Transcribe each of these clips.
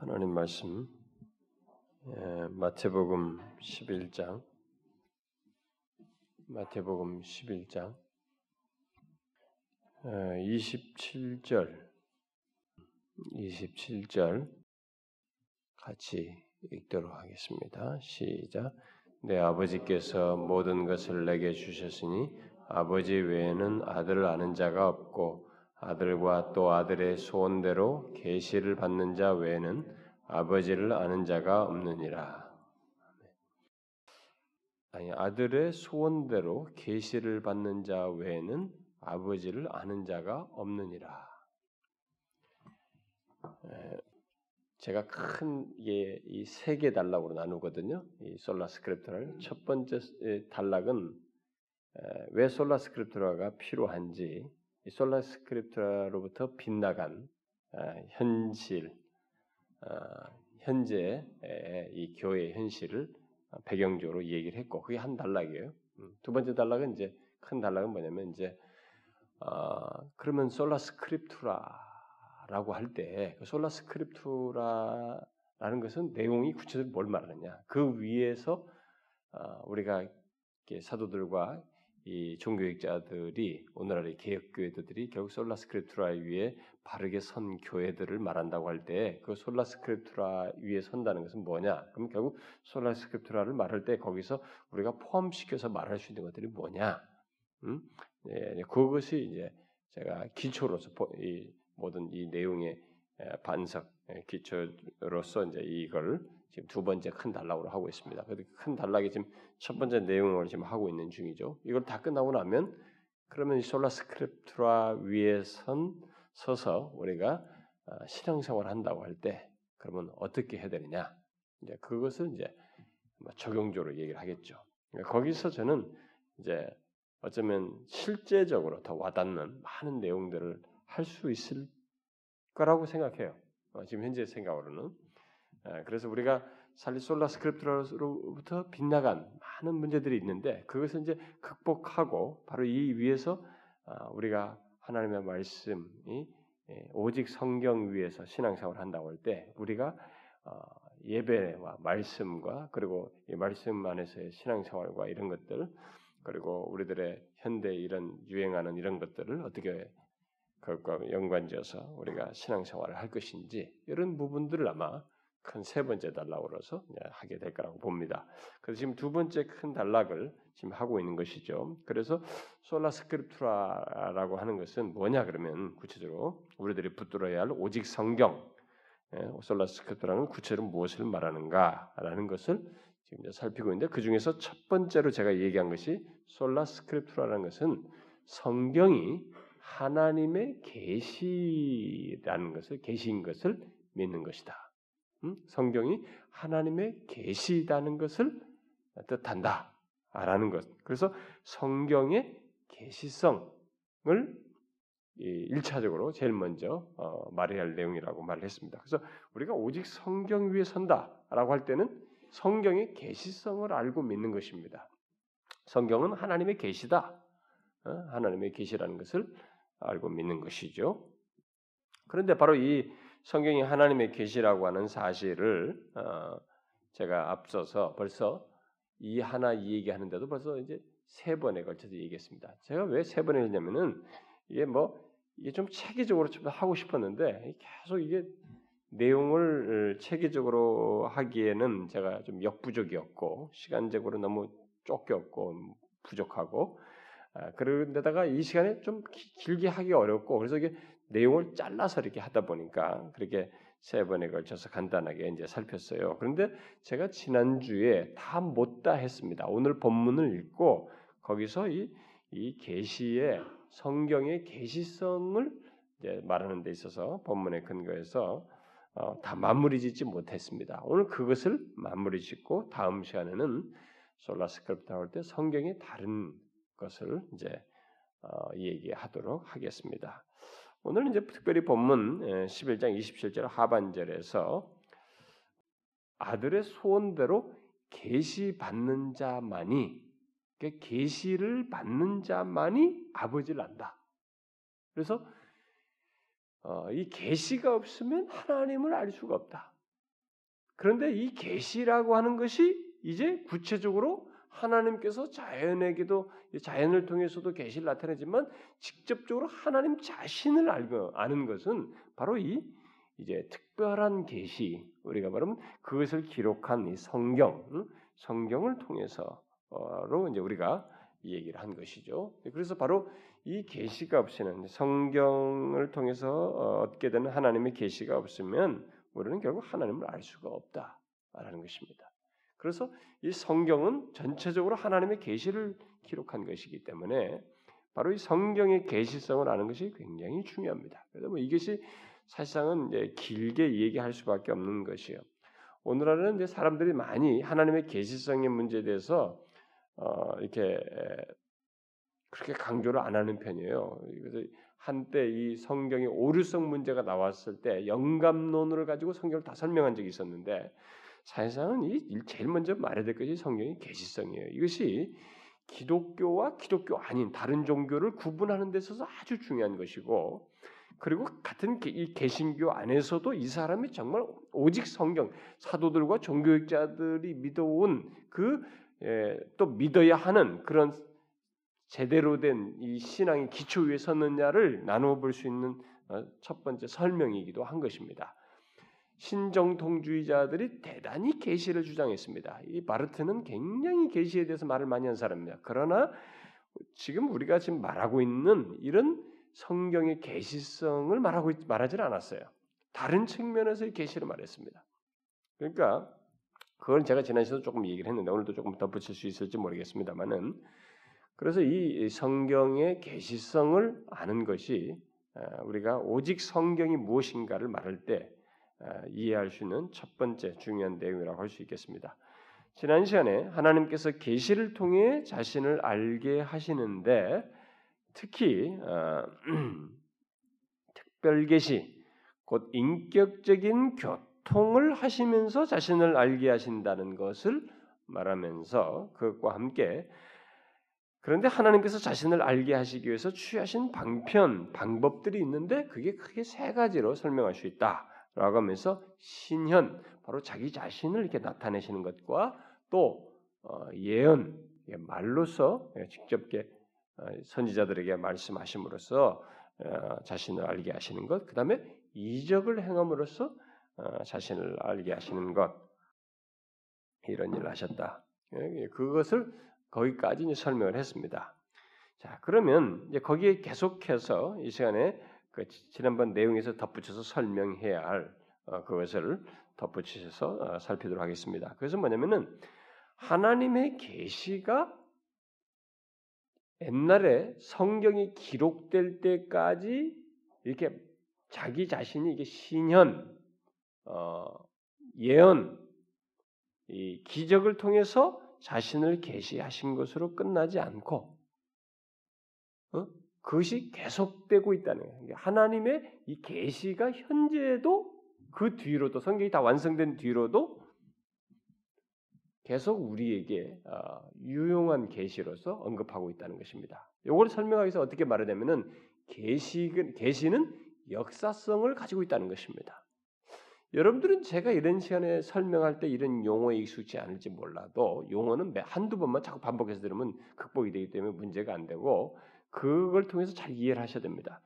하나님 말씀 예, 마태복음 11장 마태복음 11장 27절 27절 같이 읽도록 하겠습니다. 시작. 내 아버지께서 모든 것을 내게 주셨으니 아버지 외에는 아들을 아는 자가 없고 아들과 또 아들의 소원대로 계시를 받는 자 외에는 아버지를 아는 자가 없느니라. 아니 아들의 소원대로 계시를 받는 자 외에는 아버지를 아는 자가 없느니라. 제가 큰 이게 이세 개 단락으로 나누거든요. 이 Sola Scriptura를 첫 번째 단락은 왜 Sola Scriptura가 필요한지 이 Sola Scriptura로부터 빗나간 아, 현실, 아, 현재 이 교회의 현실을 배경적으로 얘기를 했고 그게 한 단락이에요. 음, 두 번째 단락은 이제 큰 단락은 뭐냐면 이제 어, 그러면 Sola Scriptura라고 할때 그 Sola Scriptura라는 것은 내용이 구체적으로 뭘 말하느냐 그 위에서 어, 우리가 사도들과 이 종교학자들이 오늘날의 개혁교회들이 결국 솔라 스크립투라 위에 바르게 선 교회들을 말한다고 할 때 그 솔라 스크립투라 위에 선다는 것은 뭐냐? 그럼 결국 솔라 스크립투라를 말할 때 거기서 우리가 포함시켜서 말할 수 있는 것들이 뭐냐? 음? 네, 그것이 이제 제가 기초로서 이 모든 이 내용의 반석 기초로서 이제 이걸 지금 두 번째 큰 단락으로 하고 있습니다. 큰 단락이 지금 첫 번째 내용을 지금 하고 있는 중이죠. 이걸 다 끝나고 나면 그러면 이 솔라 스크립트라 위에 선 서서 우리가 어, 신앙생활 한다고 할 때 그러면 어떻게 해야 되느냐? 이제 그것을 이제 적용적으로 얘기를 하겠죠. 그러니까 거기서 저는 이제 어쩌면 실제적으로 더 와닿는 많은 내용들을 할 수 있을 거라고 생각해요. 어, 지금 현재 생각으로는. 예, 그래서 우리가 살리솔라 스크립트로부터 빗나간 많은 문제들이 있는데 그것을 이제 극복하고 바로 이 위에서 아, 우리가 하나님의 말씀이 예, 오직 성경 위에서 신앙생활을 한다고 할 때 우리가 어, 예배와 말씀과 그리고 이 말씀 안에서의 신앙생활과 이런 것들 그리고 우리들의 현대 이런 유행하는 이런 것들을 어떻게 그것과 연관지어서 우리가 신앙생활을 할 것인지 이런 부분들을 아마 큰 세 번째 단락으로서 하게 될 거라고 봅니다. 그래서 지금 두 번째 큰 단락을 지금 하고 있는 것이죠. 그래서 Sola Scriptura라고 하는 것은 뭐냐 그러면 구체적으로 우리들이 붙들어야 할 오직 성경 예, Sola Scriptura는 구체로 무엇을 말하는가라는 것을 지금 이제 살피고 있는데 그 중에서 첫 번째로 제가 얘기한 것이 Sola Scriptura라는 것은 성경이 하나님의 계시라는 것을 계시인 것을 믿는 것이다. 성경이 하나님의 계시다는 것을 뜻한다라는 것. 그래서 성경의 계시성을 일차적으로 제일 먼저 어, 말해야 할 내용이라고 말을 했습니다. 그래서 우리가 오직 성경 위에 선다라고 할 때는 성경의 계시성을 알고 믿는 것입니다. 성경은 하나님의 계시다. 어, 하나님의 계시라는 것을 알고 믿는 것이죠. 그런데 바로 이 성경이 하나님의 계시라고 하는 사실을 어, 제가 앞서서 벌써 이 하나 이 얘기하는데도 벌써 이제 세 번에 걸쳐서 얘기했습니다. 제가 왜 세 번에 했냐면은 이게 뭐 이게 좀 체계적으로 좀 하고 싶었는데 계속 이게 내용을 체계적으로 하기에는 제가 좀 역부족이었고 시간적으로 너무 쫓겼고 부족하고 아, 그런데다가 이 시간에 좀 길게 하기 어렵고 그래서 이게 내용을 잘라서 이렇게 하다 보니까 그렇게 세 번에 걸쳐서 간단하게 이제 살폈어요. 그런데 제가 지난주에 다 못 다 했습니다. 오늘 본문을 읽고 거기서 이, 이 계시의 성경의 계시성을 말하는 데 있어서 본문의 근거에서 어, 다 마무리 짓지 못했습니다. 오늘 그것을 마무리 짓고 다음 시간에는 솔라스크립트 나올 때 성경의 다른 것을 이제 어, 얘기하도록 하겠습니다. 오늘은 이제 특별히 본문 11장 27절 하반절에서 아들의 소원대로 계시 받는 자만이 그러니까 계시를 받는 자만이 아버지를 안다. 그래서 어, 이 계시가 없으면 하나님을 알 수가 없다. 그런데 이 계시라고 하는 것이 이제 구체적으로 하나님께서 자연에게도 자연을 통해서도 계시를 나타내지만 직접적으로 하나님 자신을 알고 아는 것은 바로 이 이제 특별한 계시 우리가 말하면 그것을 기록한 이 성경 성경을 통해서로 이제 우리가 이 얘기를 한 것이죠. 그래서 바로 이 계시가 없이는 성경을 통해서 어, 얻게 되는 하나님의 계시가 없으면 우리는 결국 하나님을 알 수가 없다라는 것입니다. 그래서 이 성경은 전체적으로 하나님의 계시를 기록한 것이기 때문에 바로 이 성경의 계시성을 아는 것이 굉장히 중요합니다. 그래서 뭐 이것이 사실상은 길게 얘기할 수밖에 없는 것이에요. 오늘날은 이제 사람들이 많이 하나님의 계시성의 문제에 대해서 어, 이렇게 그렇게 강조를 안 하는 편이에요. 그래서 한때 이 성경의 오류성 문제가 나왔을 때 영감론을 가지고 성경을 다 설명한 적이 있었는데 사실상은 이 제일 먼저 말해야 될 것이 성경의 계시성이에요. 이것이 기독교와 기독교 아닌 다른 종교를 구분하는 데 있어서 아주 중요한 것이고 그리고 같은 이 개신교 안에서도 이 사람이 정말 오직 성경 사도들과 종교학자들이 믿어온 그또 예, 믿어야 하는 그런 제대로 된 이 신앙의 기초 위에 섰느냐를 나누어 볼 수 있는 어, 첫 번째 설명이기도 한 것입니다. 신정통주의자들이 대단히 계시를 주장했습니다. 이 바르트는 굉장히 계시에 대해서 말을 많이 한 사람입니다. 그러나 지금 우리가 지금 말하고 있는 이런 성경의 계시성을 말하고 말하지는 않았어요. 다른 측면에서의 계시를 말했습니다. 그러니까 그걸 제가 지난 시간에 조금 얘기를 했는데 오늘도 조금 덧붙일 수 있을지 모르겠습니다만은 그래서 이 성경의 계시성을 아는 것이 아, 우리가 오직 성경이 무엇인가를 말할 때 아, 이해할 수 있는 첫 번째 중요한 내용이라고 할 수 있겠습니다. 지난 시간에 하나님께서 계시를 통해 자신을 알게 하시는데 특히 어, 특별 계시 곧 인격적인 교통을 하시면서 자신을 알게 하신다는 것을 말하면서 그것과 함께 그런데 하나님께서 자신을 알게 하시기 위해서 취하신 방편 방법들이 있는데 그게 크게 세 가지로 설명할 수 있다. 라고 하면서 신현 바로 자기 자신을 이렇게 나타내시는 것과 또 어, 예언 말로서 직접 어, 선지자들에게 말씀하심으로써 어, 자신을 알게 하시는 것, 그 다음에 이적을 행함으로써 자신을 알게 하시는 것 이런 일을 하셨다. 예, 그것을 거기까지 설명을 했습니다. 자 그러면 이제 거기에 계속해서 이 시간에 그 지난번 내용에서 덧붙여서 설명해야 할 어, 그것을 덧붙여서 어, 살피도록 하겠습니다. 그래서 뭐냐면은 하나님의 계시가 옛날에 성경이 기록될 때까지 이렇게 자기 자신이 이게 신현, 어, 예언, 이 기적을 통해서 자신을 계시하신 것으로 끝나지 않고 어? 그것이 계속되고 있다는 거예요. 하나님의 이 계시가 현재도 그 뒤로도 성경이 다 완성된 뒤로도 계속 우리에게 어, 유용한 계시로서 언급하고 있다는 것입니다. 이걸 설명하기 위해서 어떻게 말하냐면은 계시는 계시는 역사성을 가지고 있다는 것입니다. 여러분들은 제가 이런 시간에 설명할 때 이런 용어에 익숙지 않을지 몰라도 용어는 한두 번만 자꾸 반복해서 들으면 극복이 되기 때문에 문제가 안 되고 그걸 통해서 잘 이해를 하셔야 됩니다.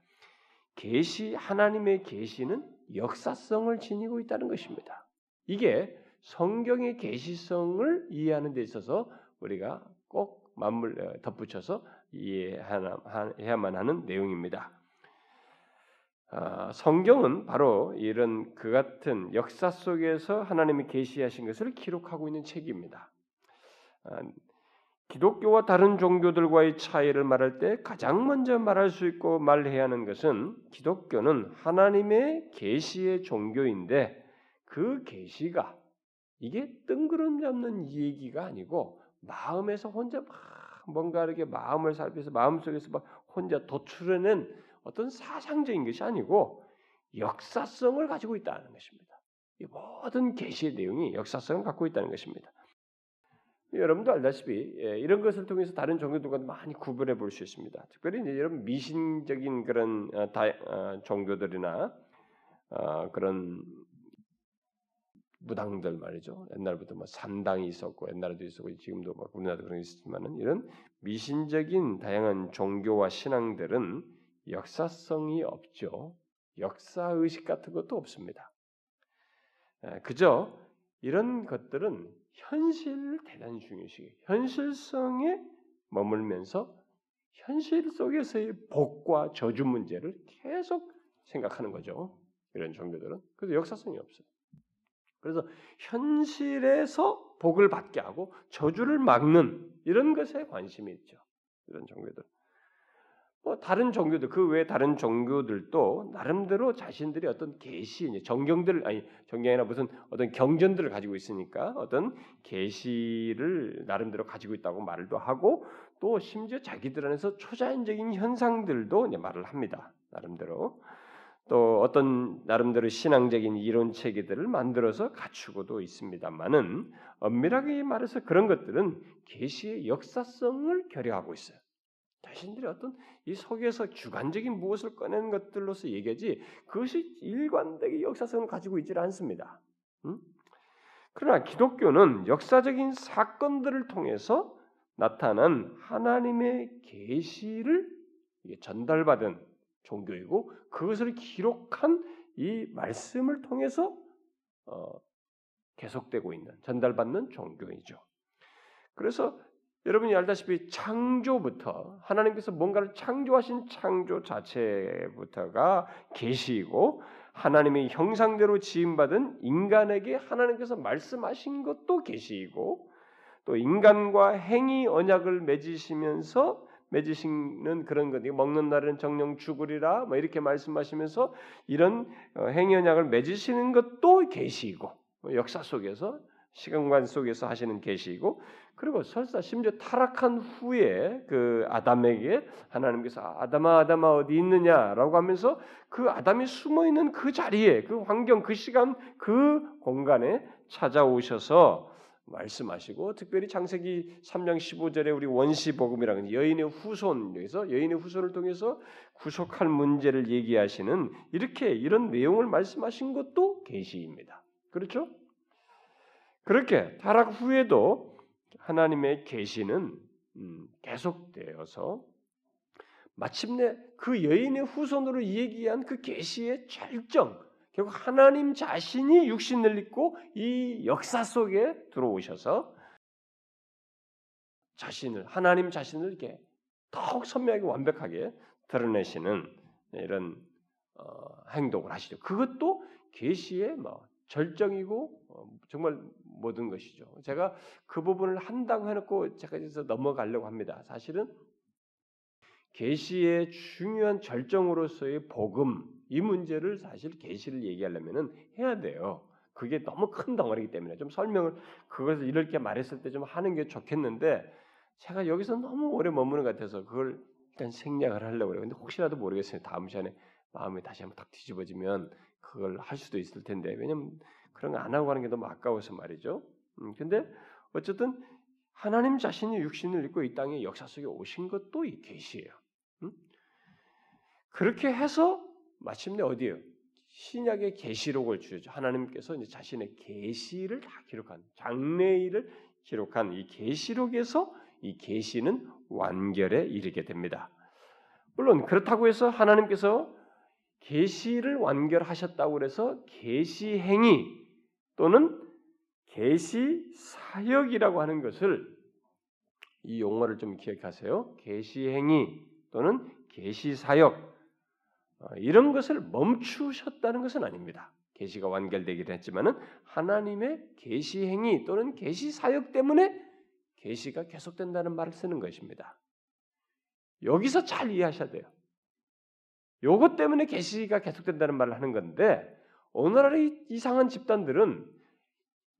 계시 하나님의 계시는 역사성을 지니고 있다는 것입니다. 이게 성경의 계시성을 이해하는 데 있어서 우리가 꼭 맞물 어, 덧붙여서 이해해야만 하는 내용입니다. 아, 성경은 바로 이런 그 같은 역사 속에서 하나님이 계시하신 것을 기록하고 있는 책입니다. 아, 기독교와 다른 종교들과의 차이를 말할 때 가장 먼저 말할 수 있고 말해야 하는 것은 기독교는 하나님의 계시의 종교인데 그 계시가 이게 뜬구름 잡는 얘기가 아니고 마음에서 혼자 막 뭔가 이렇게 마음을 살펴서 마음속에서 막 혼자 도출해낸 어떤 사상적인 것이 아니고 역사성을 가지고 있다는 것입니다. 이 모든 계시의 내용이 역사성을 갖고 있다는 것입니다. 여러분도 알다시피 예, 이런 것을 통해서 다른 종교들과 많이 구분해 볼 수 있습니다. 특별히 이제 여러분 미신적인 그런 어, 다, 어, 종교들이나 어, 그런 무당들 말이죠. 옛날부터 뭐 산당이 있었고 옛날에도 있었고 지금도 막 우리나라도 그런 게 있지만은 이런 미신적인 다양한 종교와 신앙들은 역사성이 없죠. 역사 의식 같은 것도 없습니다. 그저 이런 것들은 현실을 대단히 중요시해요. 현실성에 머물면서 현실 속에서의 복과 저주 문제를 계속 생각하는 거죠. 이런 종교들은 그래서 역사성이 없어요. 그래서 현실에서 복을 받게 하고 저주를 막는 이런 것에 관심이 있죠. 이런 종교들. 뭐 다른 종교들 그 외에 다른 종교들도 나름대로 자신들이 어떤 계시 정경들 아니 정경이나 무슨 어떤 경전들을 가지고 있으니까 어떤 계시를 나름대로 가지고 있다고 말도 하고 또 심지어 자기들 안에서 초자연적인 현상들도 말을 합니다 나름대로 또 어떤 나름대로 신앙적인 이론 체계들을 만들어서 갖추고도 있습니다만은 엄밀하게 말해서 그런 것들은 계시의 역사성을 결여하고 있어요. 자신들이 어떤 이 속에서 주관적인 무엇을 꺼낸 것들로서 얘기하지 그것이 일관되게 역사성을 가지고 있지 않습니다. 음? 그러나 기독교는 역사적인 사건들을 통해서 나타난 하나님의 계시를 전달받은 종교이고 그것을 기록한 이 말씀을 통해서 어, 계속되고 있는 전달받는 종교이죠. 그래서 여러분이 알다시피 창조부터 하나님께서 뭔가를 창조하신 창조 자체부터가 계시이고 하나님의 형상대로 지음받은 인간에게 하나님께서 말씀하신 것도 계시이고 또 인간과 행위 언약을 맺으시면서 맺으시는 그런 것, 먹는 날은 정령 죽으리라, 뭐 이렇게 말씀하시면서 이런 어, 행위 언약을 맺으시는 것도 계시이고 뭐 역사 속에서 시간관 속에서 하시는 계시이고 그리고 설사 심지어 타락한 후에 그 아담에게 하나님께서 아담아 아담아 어디 있느냐라고 하면서 그 아담이 숨어 있는 그 자리에 그 환경 그 시간 그 공간에 찾아오셔서 말씀하시고 특별히 창세기 3장 15절에 우리 원시 복음이라는 여인의 후손 여기서 여인의 후손을 통해서 구속할 문제를 얘기하시는 이렇게 이런 내용을 말씀하신 것도 계시입니다. 그렇죠? 그렇게 타락 후에도 하나님의 계시는 음, 계속되어서 마침내 그 여인의 후손으로 얘기한 그 계시의 절정 결국 하나님 자신이 육신을 입고 이 역사 속에 들어오셔서 자신을 하나님 자신을 이렇게 더욱 선명하게 완벽하게 드러내시는 이런 어, 행동을 하시죠. 그것도 계시의 뭐 절정이고 어, 정말 모든 것이죠. 제가 그 부분을 한다고 해놓고 제가 이제 넘어가려고 합니다. 사실은 계시의 중요한 절정으로서의 복음 이 문제를 사실 계시를 얘기하려면은 해야 돼요. 그게 너무 큰 덩어리이기 때문에 좀 설명을 그것을 이렇게 말했을 때 좀 하는 게 좋겠는데 제가 여기서 너무 오래 머무는 것 같아서 그걸 일단 생략을 하려고 그래요. 근데 혹시라도 모르겠어요. 다음 시간에 마음이 다시 한번 탁 뒤집어지면 그걸 할 수도 있을 텐데 왜냐면 그런 거 안 하고 가는 게 너무 아까워서 말이죠. 음, 근데 어쨌든 하나님 자신이 육신을 입고 이 땅의 역사 속에 오신 것도 이 계시예요. 그렇게 해서 마침내 어디에요? 신약의 계시록을 주죠. 하나님께서 이제 자신의 계시를 다 기록한 장래일을 기록한 이 계시록에서 이 계시는 완결에 이르게 됩니다. 물론 그렇다고 해서 하나님께서 계시를 완결하셨다고 해서 계시 행위 또는 계시 사역이라고 하는 것을 이 용어를 좀 기억하세요. 계시 행위 또는 계시 사역 어, 이런 것을 멈추셨다는 것은 아닙니다. 계시가 완결되긴 했지만은 하나님의 계시 행위 또는 계시 사역 때문에 계시가 계속된다는 말을 쓰는 것입니다. 여기서 잘 이해하셔야 돼요. 요것 때문에 계시가 계속된다는 말을 하는 건데 오늘날의 이상한 집단들은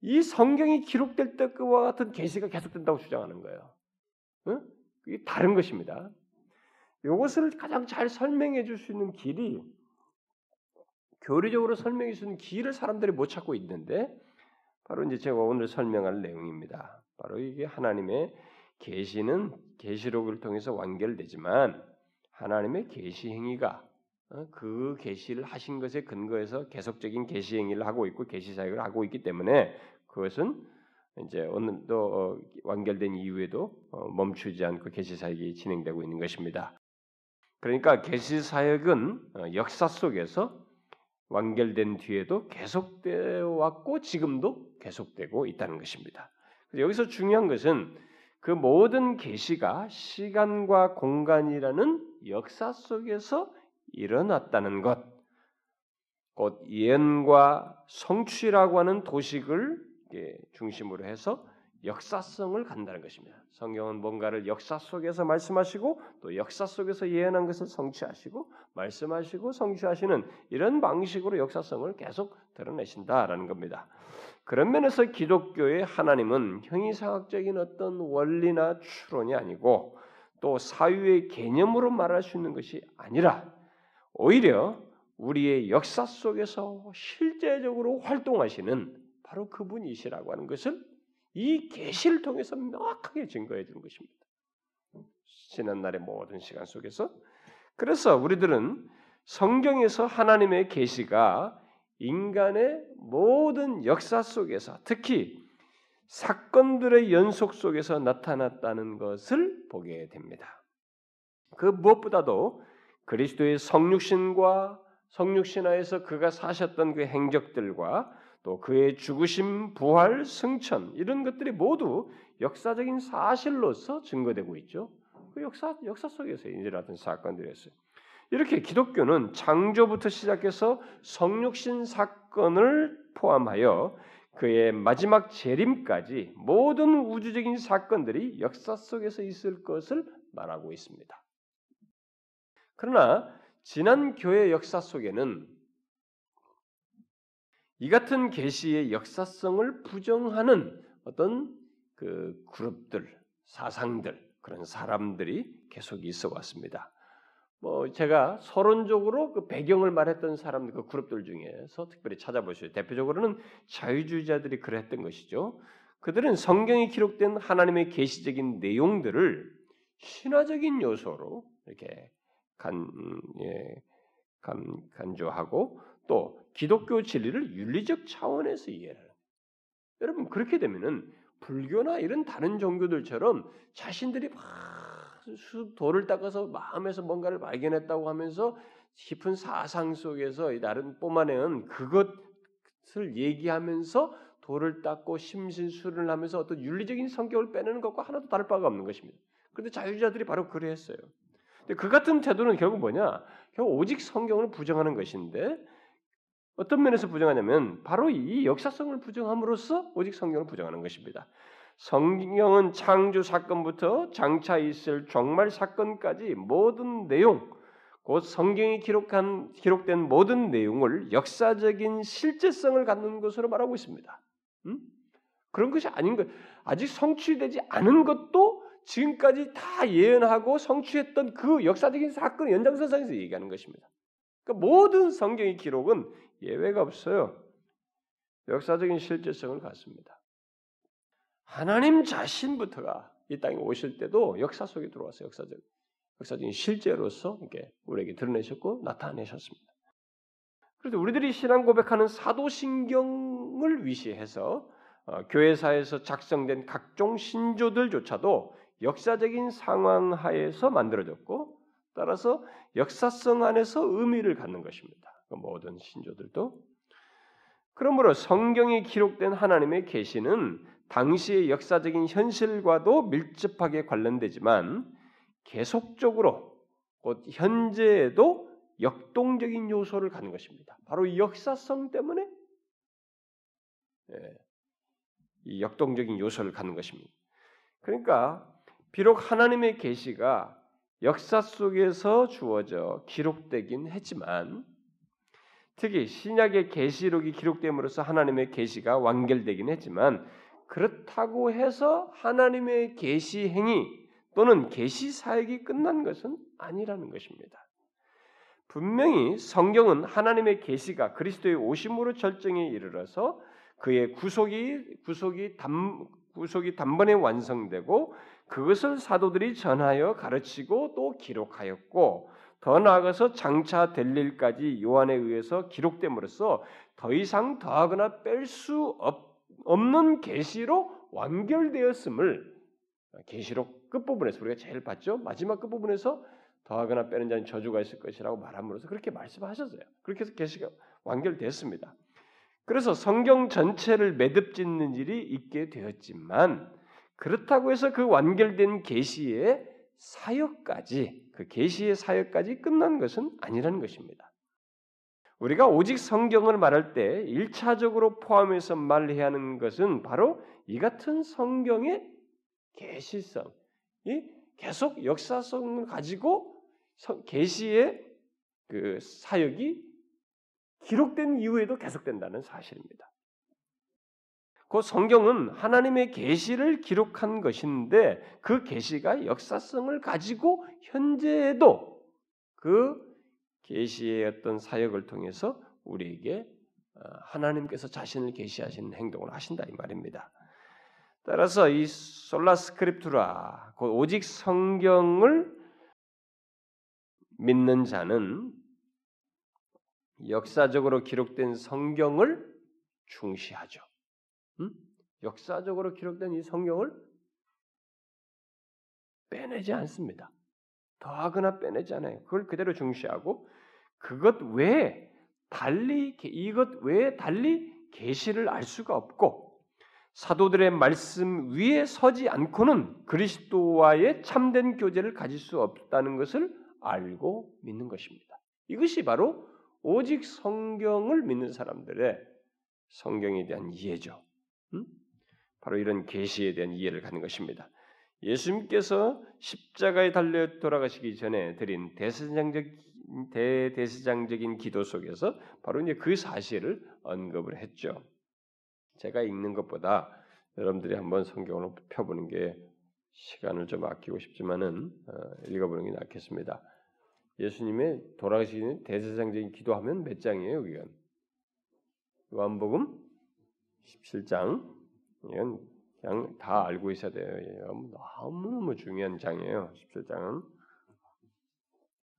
이 성경이 기록될 때와 같은 계시가 계속된다고 주장하는 거예요. 응? 이게 다른 것입니다. 이것을 가장 잘 설명해 줄 수 있는 길이 교리적으로 설명해 있는 길을 사람들이 못 찾고 있는데 바로 이제 제가 오늘 설명할 내용입니다. 바로 이게 하나님의 계시는 계시록을 통해서 완결되지만 하나님의 계시 행위가 어, 그 계시를 하신 것에 근거해서 계속적인 계시 행위를 하고 있고 계시 사역을 하고 있기 때문에 그것은 이제 오늘도 어, 완결된 이후에도 어, 멈추지 않고 계시 사역이 진행되고 있는 것입니다. 그러니까 계시 사역은 역사 속에서 완결된 뒤에도 계속되어 왔고 지금도 계속되고 있다는 것입니다. 여기서 중요한 것은 그 모든 계시가 시간과 공간이라는 역사 속에서 일어났다는 것, 곧 예언과 성취라고 하는 도식을 중심으로 해서 역사성을 간다는 것입니다. 성경은 뭔가를 역사 속에서 말씀하시고 또 역사 속에서 예언한 것을 성취하시고 말씀하시고 성취하시는 이런 방식으로 역사성을 계속 드러내신다라는 겁니다. 그런 면에서 기독교의 하나님은 형이상학적인 어떤 원리나 추론이 아니고 또 사유의 개념으로 말할 수 있는 것이 아니라 오히려 우리의 역사 속에서 실제적으로 활동하시는 바로 그분이시라고 하는 것을 이 계시를 통해서 명확하게 증거해 주는 것입니다. 지난 날의 모든 시간 속에서 그래서 우리들은 성경에서 하나님의 계시가 인간의 모든 역사 속에서 특히 사건들의 연속 속에서 나타났다는 것을 보게 됩니다. 그 무엇보다도 그리스도의 성육신과 성육신 하에서 그가 사셨던 그 행적들과 또 그의 죽으심, 부활, 승천 이런 것들이 모두 역사적인 사실로서 증거되고 있죠. 그 역사 역사 속에서 일어났던 사건들이었어요. 이렇게 기독교는 창조부터 시작해서 성육신 사건을 포함하여 그의 마지막 재림까지 모든 우주적인 사건들이 역사 속에서 있을 것을 말하고 있습니다. 그러나 지난 교회 역사 속에는 이 같은 계시의 역사성을 부정하는 어떤 그 그룹들, 사상들, 그런 사람들이 계속 있어 왔습니다. 뭐 제가 서론적으로 그 배경을 말했던 사람들 그 그룹들 중에서 특별히 찾아보셔요. 대표적으로는 자유주의자들이 그랬던 것이죠. 그들은 성경에 기록된 하나님의 계시적인 내용들을 신화적인 요소로 이렇게 간, 예, 간, 간조하고 또 기독교 진리를 윤리적 차원에서 해요. 여러분 그렇게 되면은 불교나 이런 다른 종교들처럼 자신들이 막 돌을 닦아서 마음에서 뭔가를 발견했다고 하면서 깊은 사상 속에서 나름 뿜어내는 그것을 얘기하면서 돌을 닦고 심신수를 하면서 어떤 윤리적인 성격을 빼내는 것과 하나도 다를 바가 없는 것입니다. 그런데 자유자들이 바로 그랬어요. 근데 그 같은 태도는 결국 뭐냐? 결국 오직 성경을 부정하는 것인데 어떤 면에서 부정하냐면 바로 이 역사성을 부정함으로써 오직 성경을 부정하는 것입니다. 성경은 창조 사건부터 장차 있을 종말 사건까지 모든 내용, 곧 성경이 기록한 기록된 모든 내용을 역사적인 실제성을 갖는 것으로 말하고 있습니다. 음? 그런 것이 아닌 것, 아직 성취되지 않은 것도 지금까지 다 예언하고 성취했던 그 역사적인 사건 연장선상에서 얘기하는 것입니다. 그러니까 모든 성경의 기록은 예외가 없어요. 역사적인 실제성을 갖습니다. 하나님 자신부터가 이 땅에 오실 때도 역사 속에 들어와서 역사적 역사적인 실제로서 이렇게 우리에게 드러내셨고 나타내셨습니다. 그래서 우리들이 신앙 고백하는 사도신경을 위시해서 어, 교회사에서 작성된 각종 신조들조차도 역사적인 상황 하에서 만들어졌고 따라서 역사성 안에서 의미를 갖는 것입니다. 그 모든 신조들도 그러므로 성경에 기록된 하나님의 계시는 당시의 역사적인 현실과도 밀접하게 관련되지만 계속적으로 곧 현재에도 역동적인 요소를 갖는 것입니다. 바로 이 역사성 때문에 예, 이 역동적인 요소를 갖는 것입니다. 그러니까 비록 하나님의 계시가 역사 속에서 주어져 기록되긴 했지만 특히 신약의 계시록이 기록됨으로써 하나님의 계시가 완결되긴 했지만 그렇다고 해서 하나님의 계시 행위 또는 계시 사역이 끝난 것은 아니라는 것입니다. 분명히 성경은 하나님의 계시가 그리스도의 오심으로 절정에 이르러서 그의 구속이 구속이 담 구속이 단번에 완성되고 그것을 사도들이 전하여 가르치고 또 기록하였고 더 나아가서 장차 될 일까지 요한에 의해서 기록됨으로써 더 이상 더하거나 뺄 수 없는 계시로 완결되었음을 계시록 끝부분에서 우리가 제일 봤죠. 마지막 끝부분에서 더하거나 빼는 자는 저주가 있을 것이라고 말함으로써 그렇게 말씀하셨어요. 그렇게 해서 계시가 완결됐습니다. 그래서 성경 전체를 매듭짓는 일이 있게 되었지만 그렇다고 해서 그 완결된 계시의 사역까지 그 계시의 사역까지 끝난 것은 아니라는 것입니다. 우리가 오직 성경을 말할 때 1차적으로 포함해서 말해야 하는 것은 바로 이 같은 성경의 계시성, 이 계속 역사성을 가지고 계시의 그 사역이 기록된 이후에도 계속된다는 사실입니다. 그 성경은 하나님의 계시를 기록한 것인데 그 계시가 역사성을 가지고 현재에도 그 계시의 어떤 사역을 통해서 우리에게 어, 하나님께서 자신을 계시하시는 행동을 하신다 이 말입니다. 따라서 이 솔라 스크립투라 오직 성경을 믿는 자는 역사적으로 기록된 성경을 중시하죠. 음? 역사적으로 기록된 이 성경을 빼내지 않습니다. 더하거나 빼내지 않아요. 그걸 그대로 중시하고 그것 외에 달리 이것 외에 달리 계시를 알 수가 없고 사도들의 말씀 위에 서지 않고는 그리스도와의 참된 교제를 가질 수 없다는 것을 알고 믿는 것입니다. 이것이 바로 오직 성경을 믿는 사람들의 성경에 대한 이해죠. 음? 바로 이런 계시에 대한 이해를 갖는 것입니다. 예수님께서 십자가에 달려 돌아가시기 전에 드린 대세장적 대대세장적인 기도 속에서 바로 이제 그 사실을 언급을 했죠. 제가 읽는 것보다 여러분들이 한번 성경을 펴보는 게 시간을 좀 아끼고 싶지만은 어, 읽어보는 게 낫겠습니다. 예수님의 돌아가시는 대세상적인 기도하면 몇 장이에요? 여기가 요한복음 17장 이건 그냥 다 알고 있어야 돼요. 너무너무 중요한 장이에요. 17장은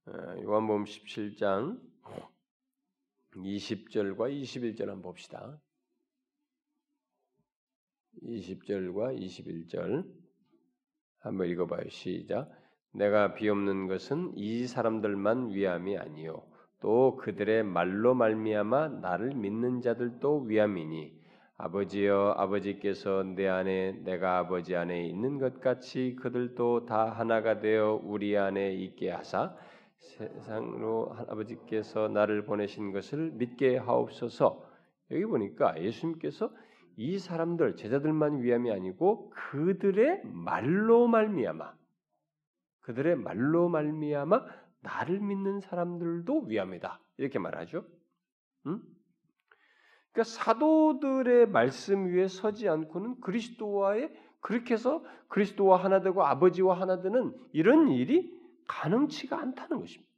어, 요한복음 17장 20절과 21절 한번 봅시다. 20절과 21절 한번 읽어봐요. 시작. 내가 비옵는 것은 이 사람들만 위함이 아니요 또 그들의 말로 말미암아 나를 믿는 자들도 위함이니 아버지여 아버지께서 내 안에 내가 아버지 안에 있는 것 같이 그들도 다 하나가 되어 우리 안에 있게 하사 세상으로 아버지께서 나를 보내신 것을 믿게 하옵소서. 여기 보니까 예수님께서 이 사람들 제자들만 위함이 아니고 그들의 말로 말미암아 그들의 말로 말미암아 나를 믿는 사람들도 위함이다. 이렇게 말하죠. 음? 그러니까 사도들의 말씀 위에 서지 않고는 그리스도와의 그렇게 해서 그리스도와 하나 되고 아버지와 하나 되는 이런 일이 가능치가 않다는 것입니다.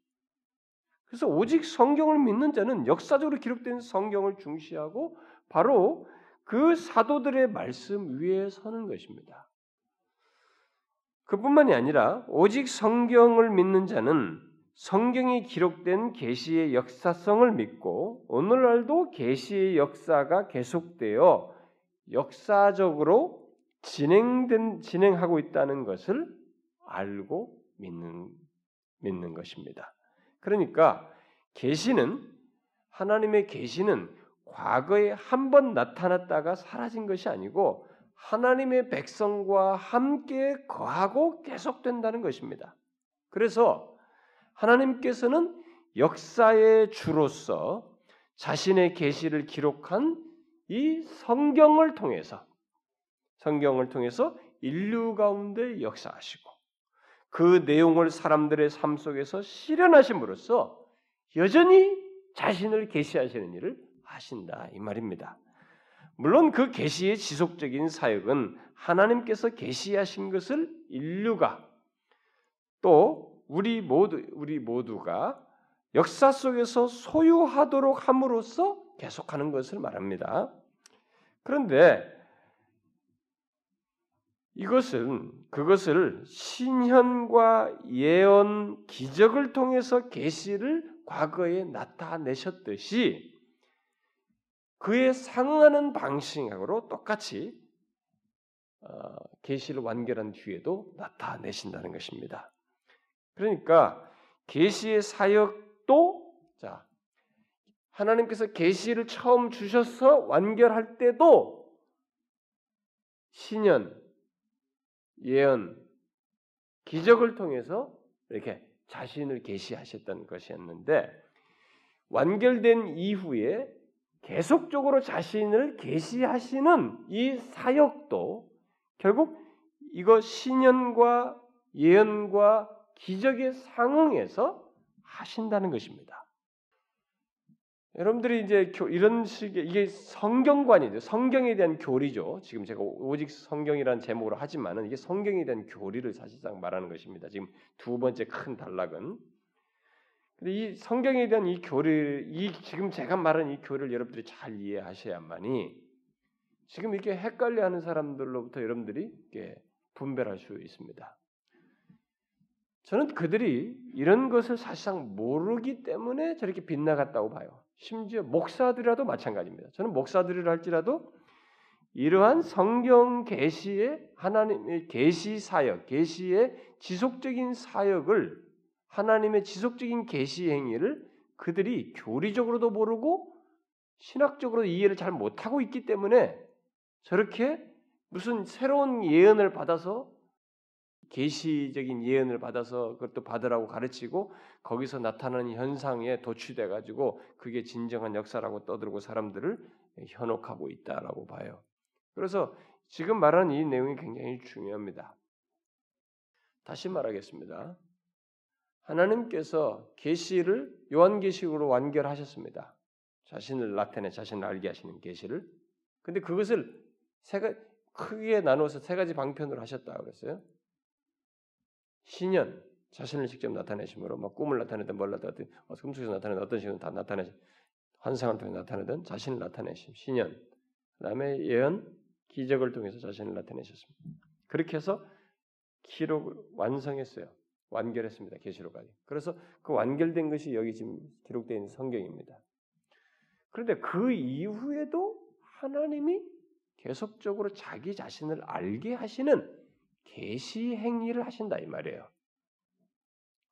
그래서 오직 성경을 믿는 자는 역사적으로 기록된 성경을 중시하고 바로 그 사도들의 말씀 위에 서는 것입니다. 그뿐만이 아니라 오직 성경을 믿는 자는 성경이 기록된 계시의 역사성을 믿고 오늘날도 계시의 역사가 계속되어 역사적으로 진행된 진행하고 있다는 것을 알고 믿는 믿는 것입니다. 그러니까 계시는 하나님의 계시는 과거에 한 번 나타났다가 사라진 것이 아니고 하나님의 백성과 함께 거하고 계속된다는 것입니다. 그래서 하나님께서는 역사의 주로서 자신의 계시를 기록한 이 성경을 통해서 성경을 통해서 인류 가운데 역사하시고 그 내용을 사람들의 삶 속에서 실현하심으로써 여전히 자신을 계시하시는 일을 하신다 이 말입니다. 물론 그 계시의 지속적인 사역은 하나님께서 계시하신 것을 인류가 또 우리 모두 우리 모두가 역사 속에서 소유하도록 함으로써 계속하는 것을 말합니다. 그런데 이것은 그것을 신현과 예언 기적을 통해서 계시를 과거에 나타내셨듯이 그에 상응하는 방식으로 똑같이 어, 계시를 완결한 뒤에도 나타내신다는 것입니다. 그러니까 계시의 사역도 자 하나님께서 계시를 처음 주셔서 완결할 때도 신연, 예언, 기적을 통해서 이렇게 자신을 계시하셨던 것이었는데 완결된 이후에 계속적으로 자신을 계시하시는 이 사역도 결국 이거 신연과 예언과 기적에 상응해서 하신다는 것입니다. 여러분들이 이제 이런 식의 이게 성경관이죠. 성경에 대한 교리죠. 지금 제가 오직 성경이라는 제목으로 하지만은 이게 성경에 대한 교리를 사실상 말하는 것입니다. 지금 두 번째 큰 단락은 근데 이 성경에 대한 이 교리, 이 지금 제가 말한 이 교리를 여러분들이 잘 이해하셔야만이 지금 이렇게 헷갈려하는 사람들로부터 여러분들이 분별할 수 있습니다. 저는 그들이 이런 것을 사실상 모르기 때문에 저렇게 빗나갔다고 봐요. 심지어 목사들이라도 마찬가지입니다. 저는 목사들이라 할지라도 이러한 성경 계시의 하나님의 계시 사역, 계시의 지속적인 사역을 하나님의 지속적인 계시 행위를 그들이 교리적으로도 모르고 신학적으로 이해를 잘 못하고 있기 때문에 저렇게 무슨 새로운 예언을 받아서 계시적인 예언을 받아서 그것도 받으라고 가르치고 거기서 나타나는 현상에 도취돼 가지고 그게 진정한 역사라고 떠들고 사람들을 현혹하고 있다라고 봐요. 그래서 지금 말하는 이 내용이 굉장히 중요합니다. 다시 말하겠습니다. 하나님께서 계시를 요한계시로 완결하셨습니다. 자신을 나타내 자신을 알게 하시는 계시를. 근데 그것을 세가 크게 나누어서 세 가지 방편으로 하셨다 그랬어요. 신년 자신을 직접 나타내심으로 막 꿈을 나타내든 뭘 나타내든 어, 꿈속에서 나타내든 어떤 식으로 다 나타내시 환상을 통해 나타내든 자신을 나타내심 신년 그다음에 예언 기적을 통해서 자신을 나타내셨습니다. 그렇게 해서 기록을 완성했어요. 완결했습니다. 계시록까지. 그래서 그 완결된 것이 여기 지금 기록되어 있는 성경입니다. 그런데 그 이후에도 하나님이 계속적으로 자기 자신을 알게 하시는 계시 행위를 하신다 이 말이에요.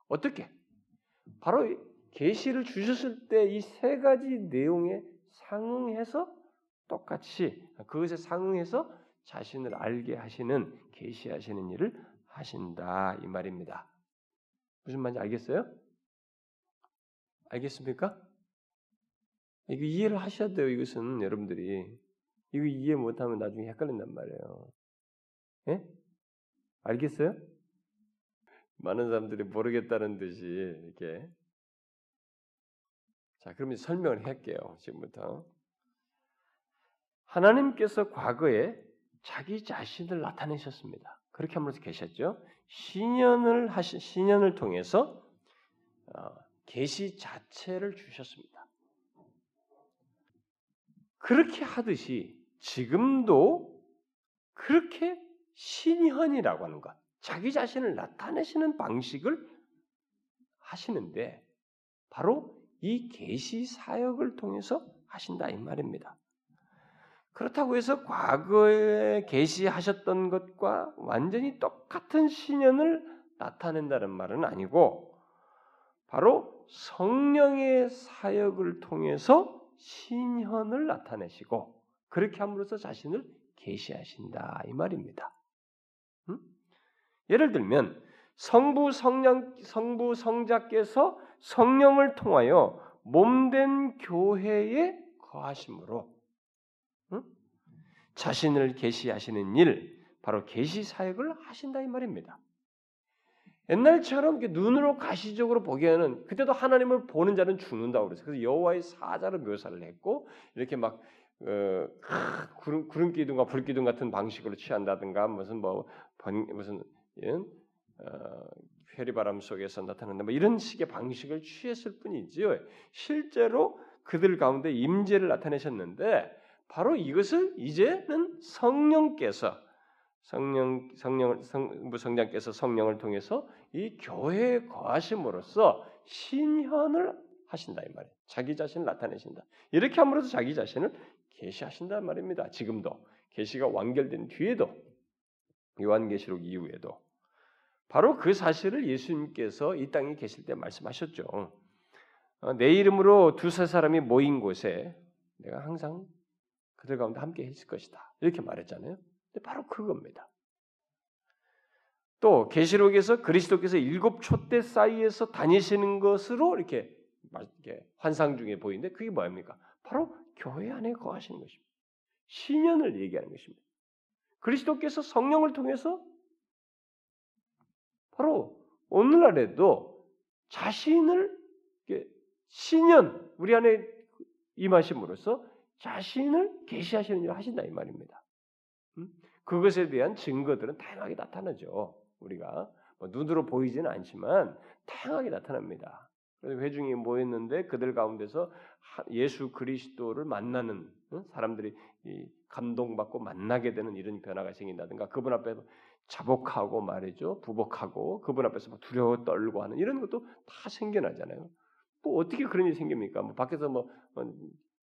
어떻게? 바로 계시를 주셨을 때 이 세 가지 내용에 상응해서 똑같이 그것에 상응해서 자신을 알게 하시는 계시하시는 일을 하신다 이 말입니다. 무슨 말인지 알겠어요? 알겠습니까? 이거 이해를 하셔야 돼요. 이것은 여러분들이 이거 이해 못하면 나중에 헷갈린단 말이에요. 예? 알겠어요? 많은 사람들이 모르겠다는 듯이 이렇게 자 그러면 설명을 할게요. 지금부터 하나님께서 과거에 자기 자신을 나타내셨습니다. 그렇게 함으로써 계셨죠. 신년을 하신 신년을 통해서 어, 계시 자체를 주셨습니다. 그렇게 하듯이 지금도 그렇게 신현이라고 하는 것, 자기 자신을 나타내시는 방식을 하시는데 바로 이 계시 사역을 통해서 하신다 이 말입니다. 그렇다고 해서 과거에 계시하셨던 것과 완전히 똑같은 신현을 나타낸다는 말은 아니고 바로 성령의 사역을 통해서 신현을 나타내시고 그렇게 함으로써 자신을 계시하신다 이 말입니다. 음? 예를 들면 성부 성령 성부 성자께서 성령을 통하여 몸된 교회에 거하심으로 자신을 계시하시는 일, 바로 계시 사역을 하신다 이 말입니다. 옛날처럼 눈으로 가시적으로 보기에는 그때도 하나님을 보는 자는 죽는다고 그랬어요. 그래서 여호와의 사자로 묘사를 했고 이렇게 막 어, 구름, 구름 기둥과 불 기둥 같은 방식으로 취한다든가 무슨 뭐 번, 무슨 예? 어, 회리바람 속에서 나타난다 뭐 이런 식의 방식을 취했을 뿐이지요. 실제로 그들 가운데 임재를 나타내셨는데 바로 이것을 이제는 성령께서 성령 성령을 성부 성장께서 성령을 통해서 이 교회에 거하심으로써 신현을 하신다 이 말이에요. 자기 자신을 나타내신다. 이렇게 함으로써 자기 자신을 계시하신다 말입니다. 지금도 계시가 완결된 뒤에도 요한계시록 이후에도 바로 그 사실을 예수님께서 이 땅에 계실 때 말씀하셨죠. 어, 내 이름으로 두세 사람이 모인 곳에 내가 항상 그들 가운데 함께 있을 것이다. 이렇게 말했잖아요. 바로 그겁니다. 또 계시록에서 그리스도께서 일곱 촛대 사이에서 다니시는 것으로 이렇게 환상 중에 보이는데 그게 뭐입니까? 바로 교회 안에 거하시는 것입니다. 신년을 얘기하는 것입니다. 그리스도께서 성령을 통해서 바로 오늘날에도 자신을 신년 우리 안에 임하심으로써 자신을 계시하시는 일을 하신다 이 말입니다. 음? 그것에 대한 증거들은 다양하게 나타나죠. 우리가 뭐 눈으로 보이지는 않지만 다양하게 나타납니다. 그래서 회중이 모였는데 그들 가운데서 예수 그리스도를 만나는 사람들이 감동받고 만나게 되는 이런 변화가 생긴다든가 그분 앞에서 자복하고 말이죠 부복하고 그분 앞에서 두려워 떨고 하는 이런 것도 다 생겨나잖아요. 뭐 어떻게 그런 일이 생깁니까? 뭐 밖에서 뭐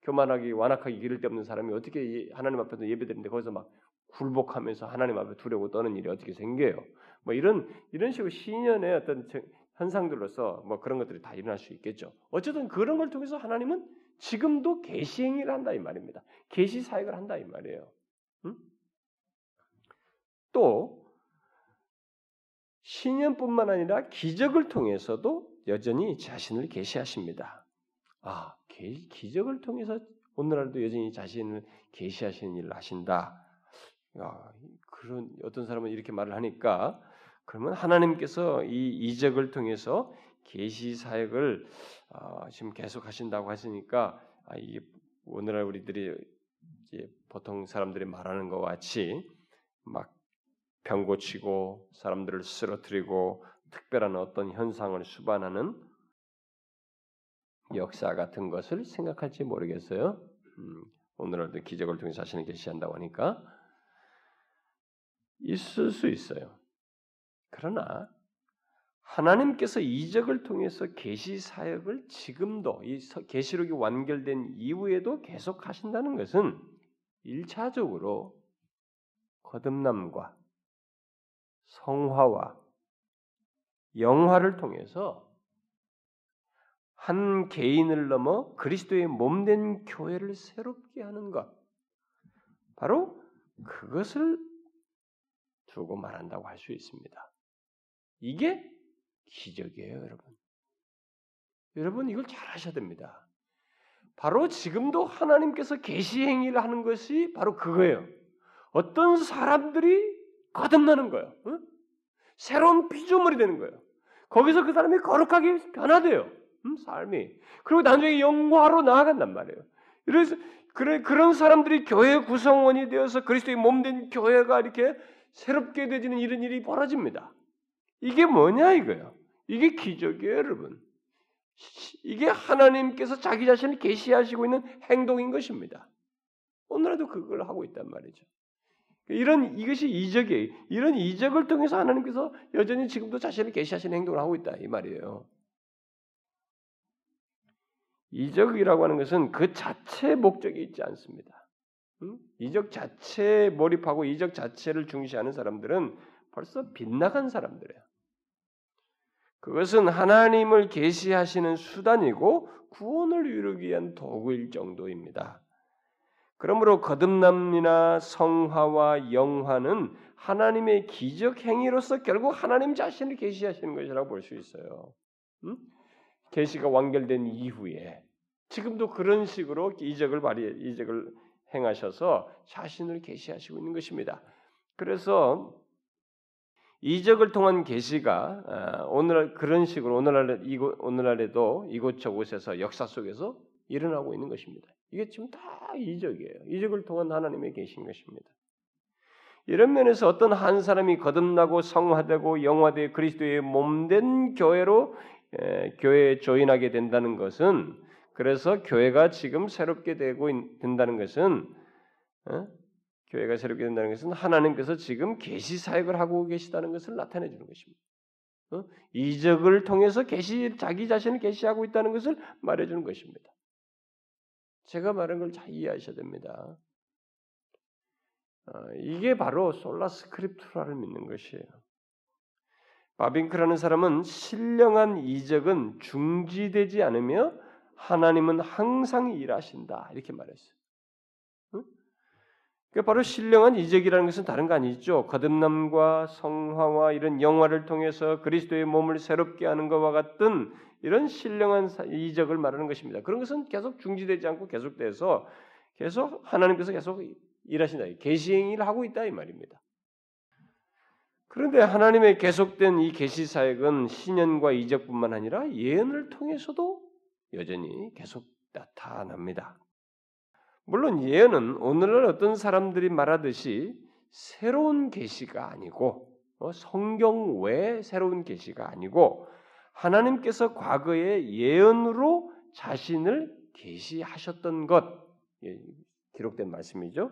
교만하기 완악하기 기를 데 없는 사람이 어떻게 하나님 앞에서 예배드리는데 거기서 막 굴복하면서 하나님 앞에 두려고 떠는 일이 어떻게 생겨요? 뭐 이런 이런 식으로 신년의 어떤 현상들로서 뭐 그런 것들이 다 일어날 수 있겠죠. 어쨌든 그런 걸 통해서 하나님은 지금도 계시 행위를 한다 이 말입니다. 계시 사역을 한다 이 말이에요. 응? 또 신년뿐만 아니라 기적을 통해서도 여전히 자신을 계시하십니다. 아, 기적을 통해서 오늘날도 여전히 자신을 계시하시는 일을 하신다. 야, 그런 어떤 사람은 이렇게 말을 하니까 그러면 하나님께서 이 이적을 통해서 계시 사역을 어, 지금 계속 하신다고 하시니까 아, 이게 오늘날 우리들이 보통 사람들이 말하는 것 같이 막 병 고치고 사람들을 쓰러뜨리고 특별한 어떤 현상을 수반하는 역사 같은 것을 생각할지 모르겠어요. 음, 오늘날도 기적을 통해 자신을 계시한다고 하니까 있을 수 있어요. 그러나 하나님께서 이적을 통해서 계시 사역을 지금도 이 계시록이 완결된 이후에도 계속 하신다는 것은 일차적으로 거듭남과 성화와 영화를 통해서 한 개인을 넘어 그리스도의 몸된 교회를 새롭게 하는 것 바로 그것을 두고 말한다고 할 수 있습니다. 이게 기적이에요, 여러분. 여러분 이걸 잘 하셔야 됩니다. 바로 지금도 하나님께서 계시 행위를 하는 것이 바로 그거예요. 어떤 사람들이 거듭나는 거예요. 응? 새로운 피조물이 되는 거예요. 거기서 그 사람이 거룩하게 변화돼요. 응? 삶이. 그리고 나중에 영화로 나아간단 말이에요. 그래서 그래, 그런 사람들이 교회 구성원이 되어서 그리스도의 몸 된 교회가 이렇게 새롭게 되지는 이런 일이 벌어집니다. 이게 뭐냐 이거예요. 이게 기적이에요, 여러분. 이게 하나님께서 자기 자신을 계시하시고 있는 행동인 것입니다. 오늘도 그걸 하고 있단 말이죠. 이런 이것이 이적이에요. 이런 이적을 통해서 하나님께서 여전히 지금도 자신을 계시하시는 행동을 하고 있다 이 말이에요. 이적이라고 하는 것은 그 자체의 목적이 있지 않습니다. 응? 이적 자체에 몰입하고 이적 자체를 중시하는 사람들은 벌써 빗나간 사람들이에요. 그것은 하나님을 계시하시는 수단이고 구원을 이루기 위한 도구일 정도입니다. 그러므로 거듭남이나 성화와 영화는 하나님의 기적 행위로서 결국 하나님 자신을 계시하시는 것이라고 볼 수 있어요. 음? 계시가 완결된 이후에 지금도 그런 식으로 이적을 발휘 이적을 행하셔서 자신을 계시하시고 있는 것입니다. 그래서 이적을 통한 계시가 아, 오늘 그런 식으로 오늘날 이곳 오늘날에도 이곳 저곳에서 역사 속에서 일어나고 있는 것입니다. 이게 지금 다 이적이에요. 이적을 통한 하나님의 계신 것입니다. 이런 면에서 어떤 한 사람이 거듭나고 성화되고 영화되 그리스도의 몸된 교회로 에, 교회에 조인하게 된다는 것은 그래서 교회가 지금 새롭게 되고 된다는 것은 어? 교회가 새롭게 된다는 것은 하나님께서 지금 계시 사역을 하고 계시다는 것을 나타내 주는 것입니다. 어? 이적을 통해서 계시 자기 자신을 계시하고 있다는 것을 말해 주는 것입니다. 제가 말한 걸 잘 이해하셔야 됩니다. 어, 이게 바로 솔라 스크립투라를 믿는 것이에요. 바빙크라는 사람은 신령한 이적은 중지되지 않으며 하나님은 항상 일하신다 이렇게 말했어요. 응? 그러니까 바로 신령한 이적이라는 것은 다른 거 아니죠. 거듭남과 성화와 이런 영화를 통해서 그리스도의 몸을 새롭게 하는 것과 같은 이런 신령한 이적을 말하는 것입니다. 그런 것은 계속 중지되지 않고 계속돼서 계속 하나님께서 계속 일하신다. 계시행위를 하고 있다 이 말입니다. 그런데 하나님의 계속된 이 계시 사역은 신년과 이적뿐만 아니라 예언을 통해서도 여전히 계속 나타납니다. 물론 예언은 오늘날 어떤 사람들이 말하듯이 새로운 계시가 아니고 어, 성경 외 새로운 계시가 아니고 하나님께서 과거에 예언으로 자신을 계시하셨던 것 예, 기록된 말씀이죠.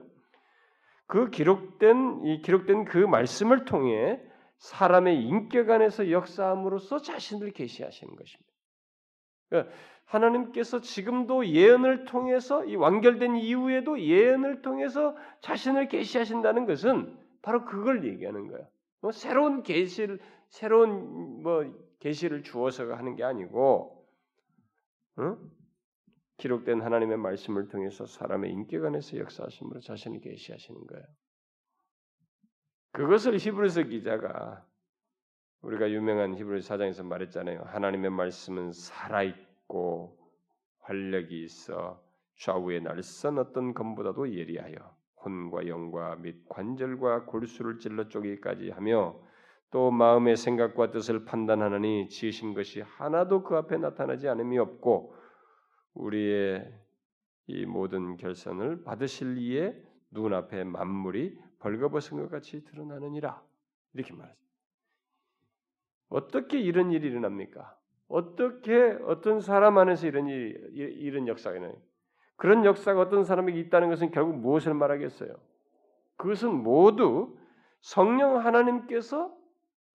그 기록된 이 기록된 그 말씀을 통해 사람의 인격 안에서 역사함으로써 자신을 계시하시는 것입니다. 그러니까 하나님께서 지금도 예언을 통해서 이 완결된 이후에도 예언을 통해서 자신을 계시하신다는 것은 바로 그걸 얘기하는 거야. 뭐 새로운 계시를 새로운 뭐 계시를 주어서 하는 게 아니고 응? 기록된 하나님의 말씀을 통해서 사람의 인격 안에서 역사하심으로 자신을 계시하시는 거예요. 그것을 히브리서 기자가 우리가 유명한 히브리서 4장에서 말했잖아요. 하나님의 말씀은 살아 있고 활력이 있어 좌우의 날선 어떤 검보다도 예리하여 혼과 영과 및 관절과 골수를 찔러 쪼개기까지 하며 또 마음의 생각과 뜻을 판단하느니 지으신 것이 하나도 그 앞에 나타나지 않음이 없고 우리의 이 모든 결선을 받으실 이에 눈앞에 만물이 벌거벗은 것 같이 드러나느니라 이렇게 말하죠. 어떻게 이런 일이 일어납니까? 어떻게 어떤 사람 안에서 이런 일, 이런 역사가 일어나요? 그런 역사가 어떤 사람에게 있다는 것은 결국 무엇을 말하겠어요? 그것은 모두 성령 하나님께서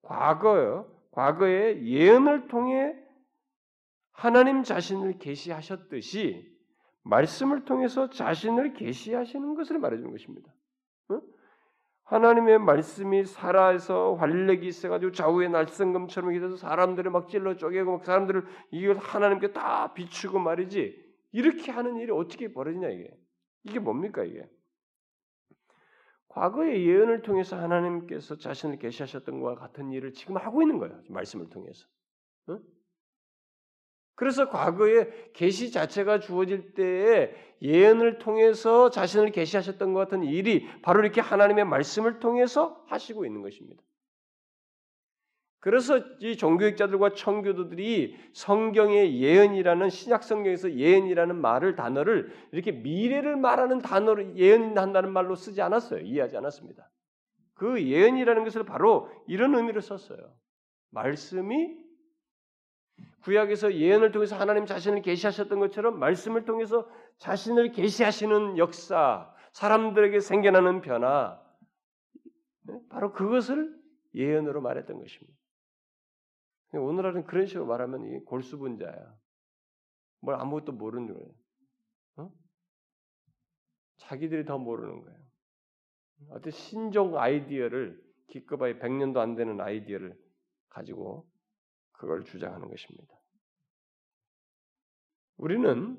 과거요, 과거의 예언을 통해 하나님 자신을 계시하셨듯이 말씀을 통해서 자신을 계시하시는 것을 말해주는 것입니다. 하나님의 말씀이 살아서 활력이 있어가지고 좌우의 날성검처럼 이래서 사람들을 막 찔러 쪼개고 막 사람들을 이걸 하나님께 다 비추고 말이지. 이렇게 하는 일이 어떻게 벌어지냐 이게. 이게 뭡니까 이게? 과거의 예언을 통해서 하나님께서 자신을 계시하셨던 것과 같은 일을 지금 하고 있는 거예요 말씀을 통해서. 응? 그래서 과거에 계시 자체가 주어질 때에 예언을 통해서 자신을 계시하셨던 것 같은 일이 바로 이렇게 하나님의 말씀을 통해서 하시고 있는 것입니다. 그래서 이 종교학자들과 청교도들이 성경의 예언이라는 신약 성경에서 예언이라는 말을 단어를 이렇게 미래를 말하는 단어로 예언한다는 말로 쓰지 않았어요. 이해하지 않았습니다. 그 예언이라는 것을 바로 이런 의미로 썼어요. 말씀이 구약에서 예언을 통해서 하나님 자신을 계시하셨던 것처럼 말씀을 통해서 자신을 계시하시는 역사, 사람들에게 생겨나는 변화, 네? 바로 그것을 예언으로 말했던 것입니다. 오늘날은 그런 식으로 말하면 이 골수분자야. 뭘 아무것도 모르는 거예요. 어? 자기들이 더 모르는 거예요. 어떤 신종 아이디어를 기껏봐야 100년도 안 되는 아이디어를 가지고 그걸 주장하는 것입니다. 우리는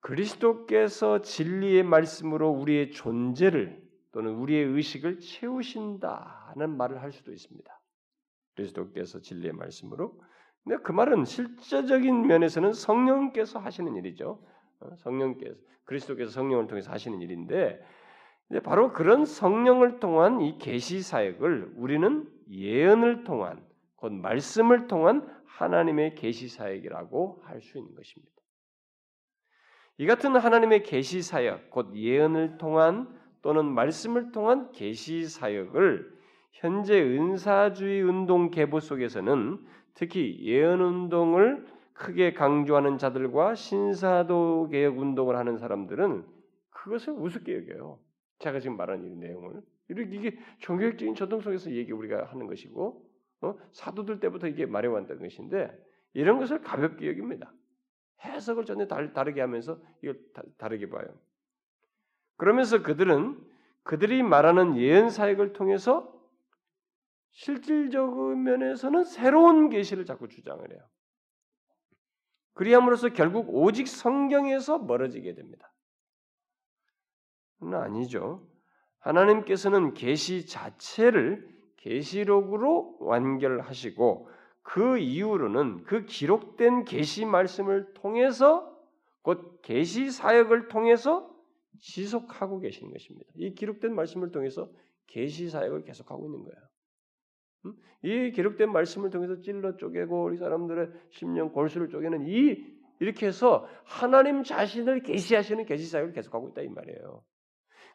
그리스도께서 진리의 말씀으로 우리의 존재를 또는 우리의 의식을 채우신다는 말을 할 수도 있습니다. 그리스도께서 진리의 말씀으로. 근데 그 말은 실제적인 면에서는 성령께서 하시는 일이죠. 어, 성령께서 그리스도께서 성령을 통해서 하시는 일인데 바로 그런 성령을 통한 이 계시 사역을 우리는 예언을 통한 곧 말씀을 통한 하나님의 계시 사역이라고 할 수 있는 것입니다. 이 같은 하나님의 계시 사역, 곧 예언을 통한 또는 말씀을 통한 계시 사역을 현재 은사주의 운동 계보 속에서는 특히 예언 운동을 크게 강조하는 자들과 신사도 개혁 운동을 하는 사람들은 그것을 우습게 여겨요. 제가 지금 말한 이 내용을 이렇게 이게 종교적인 전통 속에서 얘기 우리가 하는 것이고 어? 사도들 때부터 이게 말해왔다는 것인데 이런 것을 가볍게 여깁니다. 해석을 전혀 다르게 하면서 이걸 다르게 봐요. 그러면서 그들은 그들이 말하는 예언 사역을 통해서 실질적인 면에서는 새로운 계시를 자꾸 주장을 해요. 그리함으로써 결국 오직 성경에서 멀어지게 됩니다. 아니죠. 하나님께서는 계시 자체를 계시록으로 완결하시고 그 이후로는 그 기록된 계시 말씀을 통해서 곧 계시 사역을 통해서 지속하고 계시는 것입니다. 이 기록된 말씀을 통해서 계시 사역을 계속하고 있는 거예요. 음? 이 기록된 말씀을 통해서 찔러 쪼개고 우리 사람들의 심령 골수를 쪼개는 이 이렇게 해서 하나님 자신을 계시하시는 계시 사역을 계속하고 있다 이 말이에요.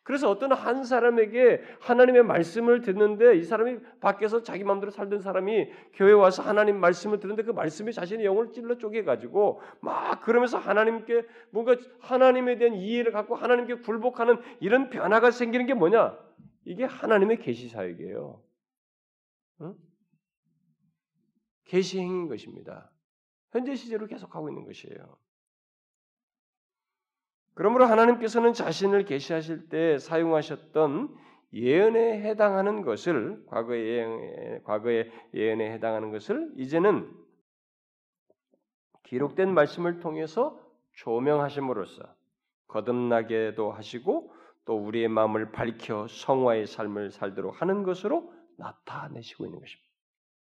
그래서 어떤 한 사람에게 하나님의 말씀을 듣는데 이 사람이 밖에서 자기 마음대로 살던 사람이 교회 와서 하나님 말씀을 듣는데 그 말씀이 자신의 영을 찔러 쪼개 가지고 막 그러면서 하나님께 뭔가 하나님에 대한 이해를 갖고 하나님께 굴복하는 이런 변화가 생기는 게 뭐냐? 이게 하나님의 계시 사역이에요. 응? 계시 행인 것입니다. 현재 시제로 계속하고 있는 것이에요. 그러므로 하나님께서는 자신을 계시하실 때 사용하셨던 예언에 해당하는 것을 과거의 예언, 과거의 예언에 해당하는 것을 이제는 기록된 말씀을 통해서 조명하심으로써 거듭나게도 하시고 또 우리의 마음을 밝혀 성화의 삶을 살도록 하는 것으로 나타내시고 있는 것입니다.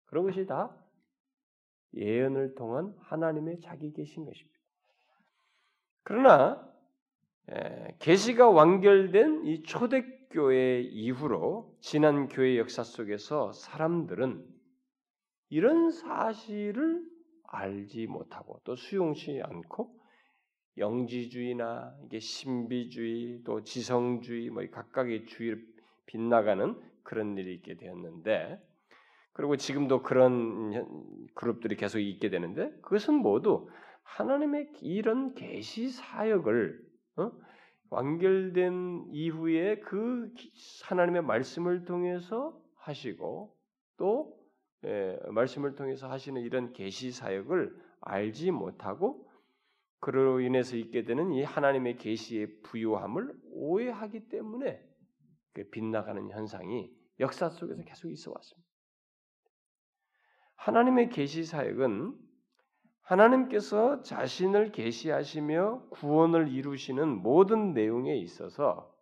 그런 것이 다 예언을 통한 하나님의 자기 계신 것입니다. 그러나 계시가 완결된 이 초대교회 이후로 지난 교회 역사 속에서 사람들은 이런 사실을 알지 못하고 또 수용치 않고 영지주의나 이게 신비주의 또 지성주의 뭐 각각의 주의를 빗나가는 그런 일이 있게 되었는데 그리고 지금도 그런 그룹들이 계속 있게 되는데 그것은 모두 하나님의 이런 계시 사역을 어? 완결된 이후에 그 하나님의 말씀을 통해서 하시고 또 예, 말씀을 통해서 하시는 이런 계시 사역을 알지 못하고 그로 인해서 있게 되는 이 하나님의 계시의 부유함을 오해하기 때문에 그 빗나가는 현상이 역사 속에서 계속 있어 왔습니다. 하나님의 계시 사역은 하나님께서 자신을 계시하시며 구원을 이루시는 모든 내용에 있어서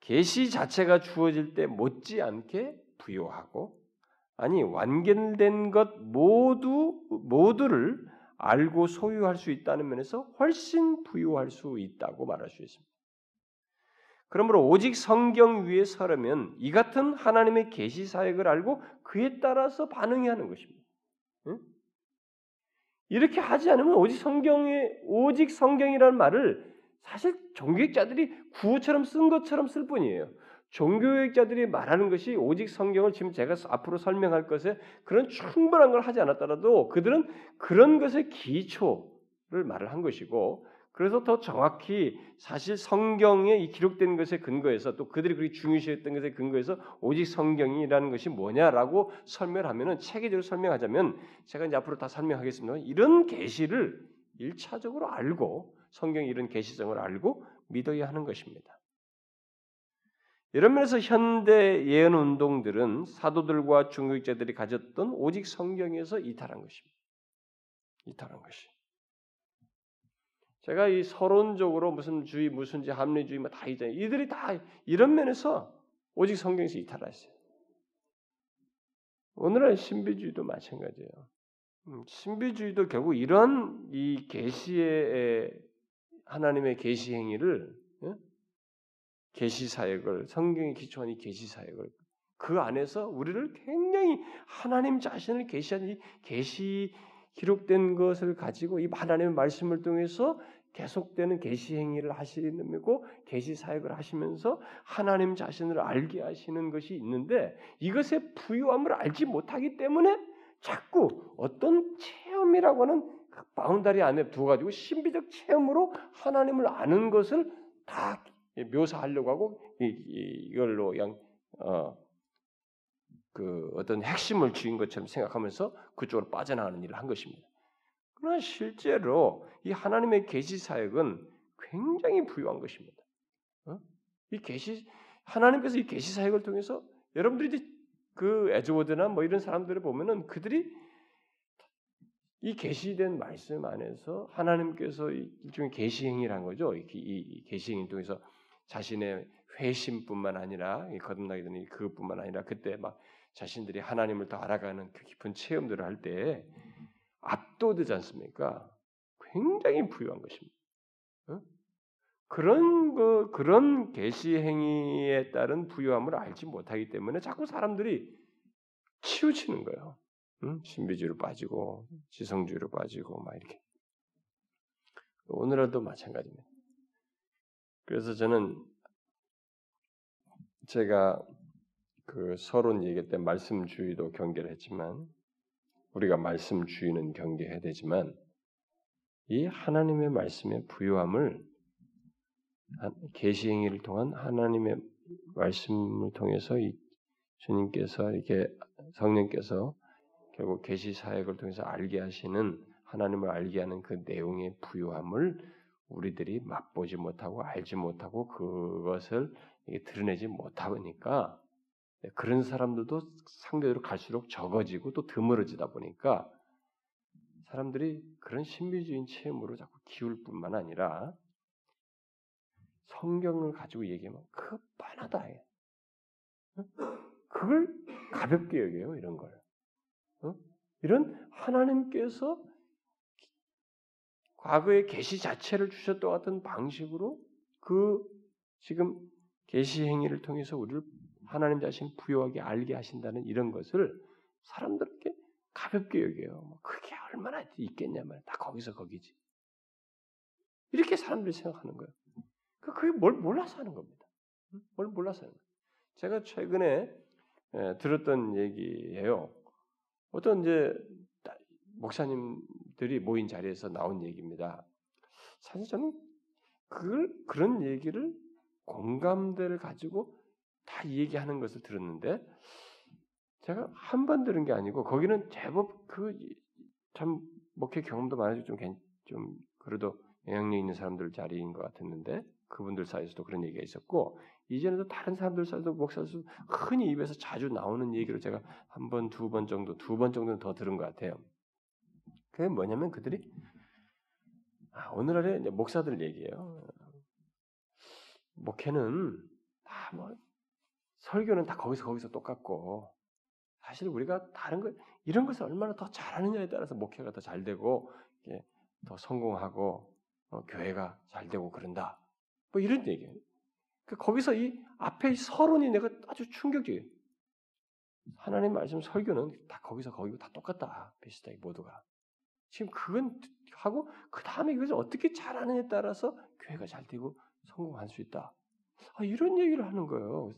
계시 자체가 주어질 때 못지않게 부요하고 아니 완결된 것 모두 모두를 알고 소유할 수 있다는 면에서 훨씬 부유할 수 있다고 말할 수 있습니다. 그러므로 오직 성경 위에 서려면 이 같은 하나님의 계시 사역을 알고 그에 따라서 반응해야 하는 것입니다. 응? 이렇게 하지 않으면 오직 성경에 오직 성경이라는 말을 사실 종교학자들이 구호처럼 쓴 것처럼 쓸 뿐이에요. 종교학자들이 말하는 것이 오직 성경을 지금 제가 앞으로 설명할 것에 그런 충분한 걸 하지 않았더라도 그들은 그런 것의 기초를 말을 한 것이고 그래서 더 정확히 사실 성경에 이 기록된 것에 근거해서 또 그들이 그렇게 중요시했던 것에 근거해서 오직 성경이라는 것이 뭐냐라고 설명하면은 체계적으로 설명하자면 제가 이제 앞으로 다 설명하겠습니다. 이런 계시를 일차적으로 알고 성경 이런 계시성을 알고 믿어야 하는 것입니다. 이런 면에서 현대 예언 운동들은 사도들과 중국자들이 가졌던 오직 성경에서 이탈한 것입니다. 이탈한 것이. 제가 이 서론적으로 무슨 주의, 무슨지 합리주의 뭐다 있잖아요. 이들이 다 이런 면에서 오직 성경에서 이탈했어요. 오늘날 신비주의도 마찬가지예요. 음, 신비주의도 결국 이런 이 계시의 하나님의 계시 행위를 계시 사역을 성경에 기초한 이 계시 사역을 그 안에서 우리를 굉장히 하나님 자신을 계시한 이 계시 기록된 것을 가지고 이 하나님의 말씀을 통해서 계속되는 계시 행위를 하시는 고 계시 사역을 하시면서 하나님 자신을 알게 하시는 것이 있는데 이것의 부유함을 알지 못하기 때문에 자꾸 어떤 체험이라고 하는 그 바운다리 안에 두어 가지고 신비적 체험으로 하나님을 아는 것을 다 묘사하려고 하고 이, 이, 걸로 그냥 어, 그 어떤 핵심을 쥐인 것처럼 생각하면서 그쪽으로 빠져나가는 일을 한 것입니다. 그러나 실제로 이 하나님의 계시 사역은 굉장히 부유한 것입니다. 어? 이 계시 하나님께서 이 계시 사역을 통해서 여러분들이 그 에즈워드나 뭐 이런 사람들을 보면은 그들이 이 계시된 말씀 안에서 하나님께서 일종의 계시 행위란 거죠. 이 계시 행위 통해서 자신의 회심뿐만 아니라 거듭나게 되는 그것뿐만 아니라 그때 막 자신들이 하나님을 더 알아가는 그 깊은 체험들을 할 때 압도되지 않습니까? 굉장히 부유한 것입니다. 어? 그런 그 그런 계시 행위에 따른 부유함을 알지 못하기 때문에 자꾸 사람들이 치우치는 거예요. 응? 신비주의로 빠지고 지성주의로 빠지고 막 이렇게. 오늘도 마찬가지입니다. 그래서 저는 제가 그 서론 얘기 때 말씀주의도 경계를 했지만 우리가 말씀주의는 경계해야 되지만 이 하나님의 말씀의 부유함을 계시 행위를 통한 하나님의 말씀을 통해서 이 주님께서 이렇게 성령께서 결국 계시 사역을 통해서 알게 하시는 하나님을 알게 하는 그 내용의 부유함을 우리들이 맛보지 못하고 알지 못하고 그것을 드러내지 못하니까 그런 사람들도 상대적으로 갈수록 적어지고 또 드물어지다 보니까 사람들이 그런 신비주의 체험으로 자꾸 기울 뿐만 아니라 성경을 가지고 얘기하면 그거 뻔하다. 그걸 가볍게 여겨요, 이런 걸. 어? 이런 하나님께서 과거의 계시 자체를 주셨던 같은 방식으로 그 지금 계시 행위를 통해서 우리를 하나님 자신 부여하게 알게 하신다는 이런 것을 사람들께 가볍게 여겨요. 뭐 그게 얼마나 있겠냐면 다 거기서 거기지. 이렇게 사람들이 생각하는 거예요. 그, 그게 뭘 몰라서 하는 겁니다. 뭘 몰라서 하는 거예요. 제가 최근에 들었던 얘기예요. 어떤 이제 목사님들이 모인 자리에서 나온 얘기입니다. 사실 저는 그걸 그런 얘기를 공감대를 가지고 다 얘기하는 것을 들었는데 제가 한 번 들은 게 아니고 거기는 제법 그 참 목회 경험도 많아지고 좀, 좀 그래도 영향력 있는 사람들 자리인 것 같았는데 그분들 사이에서도 그런 얘기가 있었고 이전에도 다른 사람들 사이에서 목사에서 흔히 입에서 자주 나오는 얘기를 제가 한 번, 두 번 정도, 두 번 정도는 더 들은 것 같아요. 그게 뭐냐면 그들이 아, 오늘날의 목사들 얘기예요. 목회는 다뭐 설교는 다 거기서 거기서 똑같고 사실 우리가 다른 거 이런 것을 얼마나 더 잘하느냐에 따라서 목회가 더 잘 되고 더 성공하고 어, 교회가 잘 되고 그런다. 뭐 이런 얘기예요. 그 거기서 이 앞에 서론이 내가 아주 충격적이에요. 하나님 말씀 설교는 다 거기서 거기고 다 똑같다. 비슷하게 모두가. 지금 그건 하고 그 다음에 이것을 어떻게 잘하느냐에 따라서 교회가 잘 되고 성공할 수 있다. 아, 이런 얘기를 하는 거예요.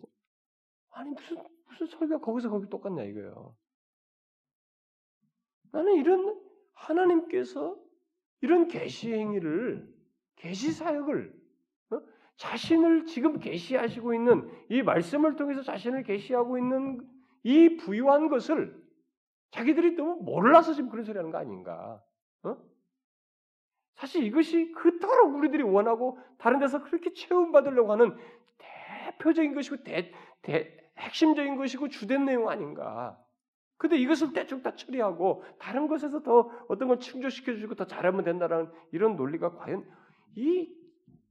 아니 무슨 무슨 설교가 거기서 거기 똑같냐 이거예요. 나는 이런 하나님께서 이런 계시 행위를 계시 사역을 어? 자신을 지금 계시하시고 있는 이 말씀을 통해서 자신을 계시하고 있는 이 부유한 것을 자기들이 너무 몰라서 지금 그런 소리 하는 거 아닌가? 어? 사실 이것이 그토록 우리들이 원하고 다른 데서 그렇게 체험받으려고 하는 대표적인 것이고 대, 대, 핵심적인 것이고 주된 내용 아닌가. 근데 이것을 대충 다 처리하고 다른 것에서 더 어떤 걸 충족시켜 주고 더 잘하면 된다라는 이런 논리가 과연 이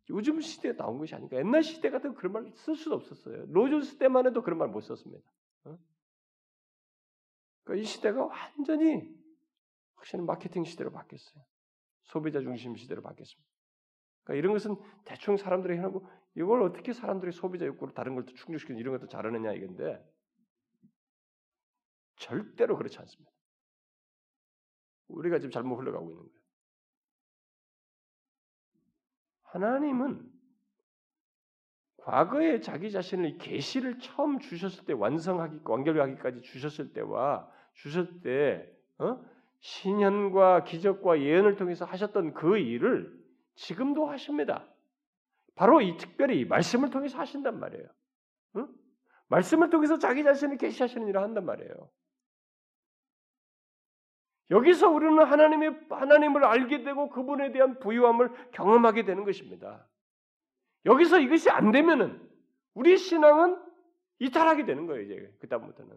요즘 시대에 나온 것이 아닌가. 옛날 시대 같은 그런 말 쓸 수도 없었어요. 로존스 때만 해도 그런 말 못 썼습니다. 어? 그러니까 이 시대가 완전히 확실히 마케팅 시대로 바뀌었어요. 소비자 중심 시대로 바뀌었습니다. 그러니까 이런 것은 대충 사람들이 해놓고 이걸 어떻게 사람들이 소비자 욕구를 다른 걸 충족시키는 이런 것도 잘하느냐 이건데 절대로 그렇지 않습니다. 우리가 지금 잘못 흘러가고 있는 거예요. 하나님은 과거에 자기 자신을 계시를 처음 주셨을 때 완성하기 완결하기까지 주셨을 때와 주셨을 때 어? 신현과 기적과 예언을 통해서 하셨던 그 일을 지금도 하십니다. 바로 이 특별히 말씀을 통해서 하신단 말이에요. 응? 말씀을 통해서 자기 자신을 계시하시는 일을 한단 말이에요. 여기서 우리는 하나님의 하나님을 알게 되고 그분에 대한 부유함을 경험하게 되는 것입니다. 여기서 이것이 안 되면은 우리 신앙은 이탈하게 되는 거예요, 이제 그다음부터는.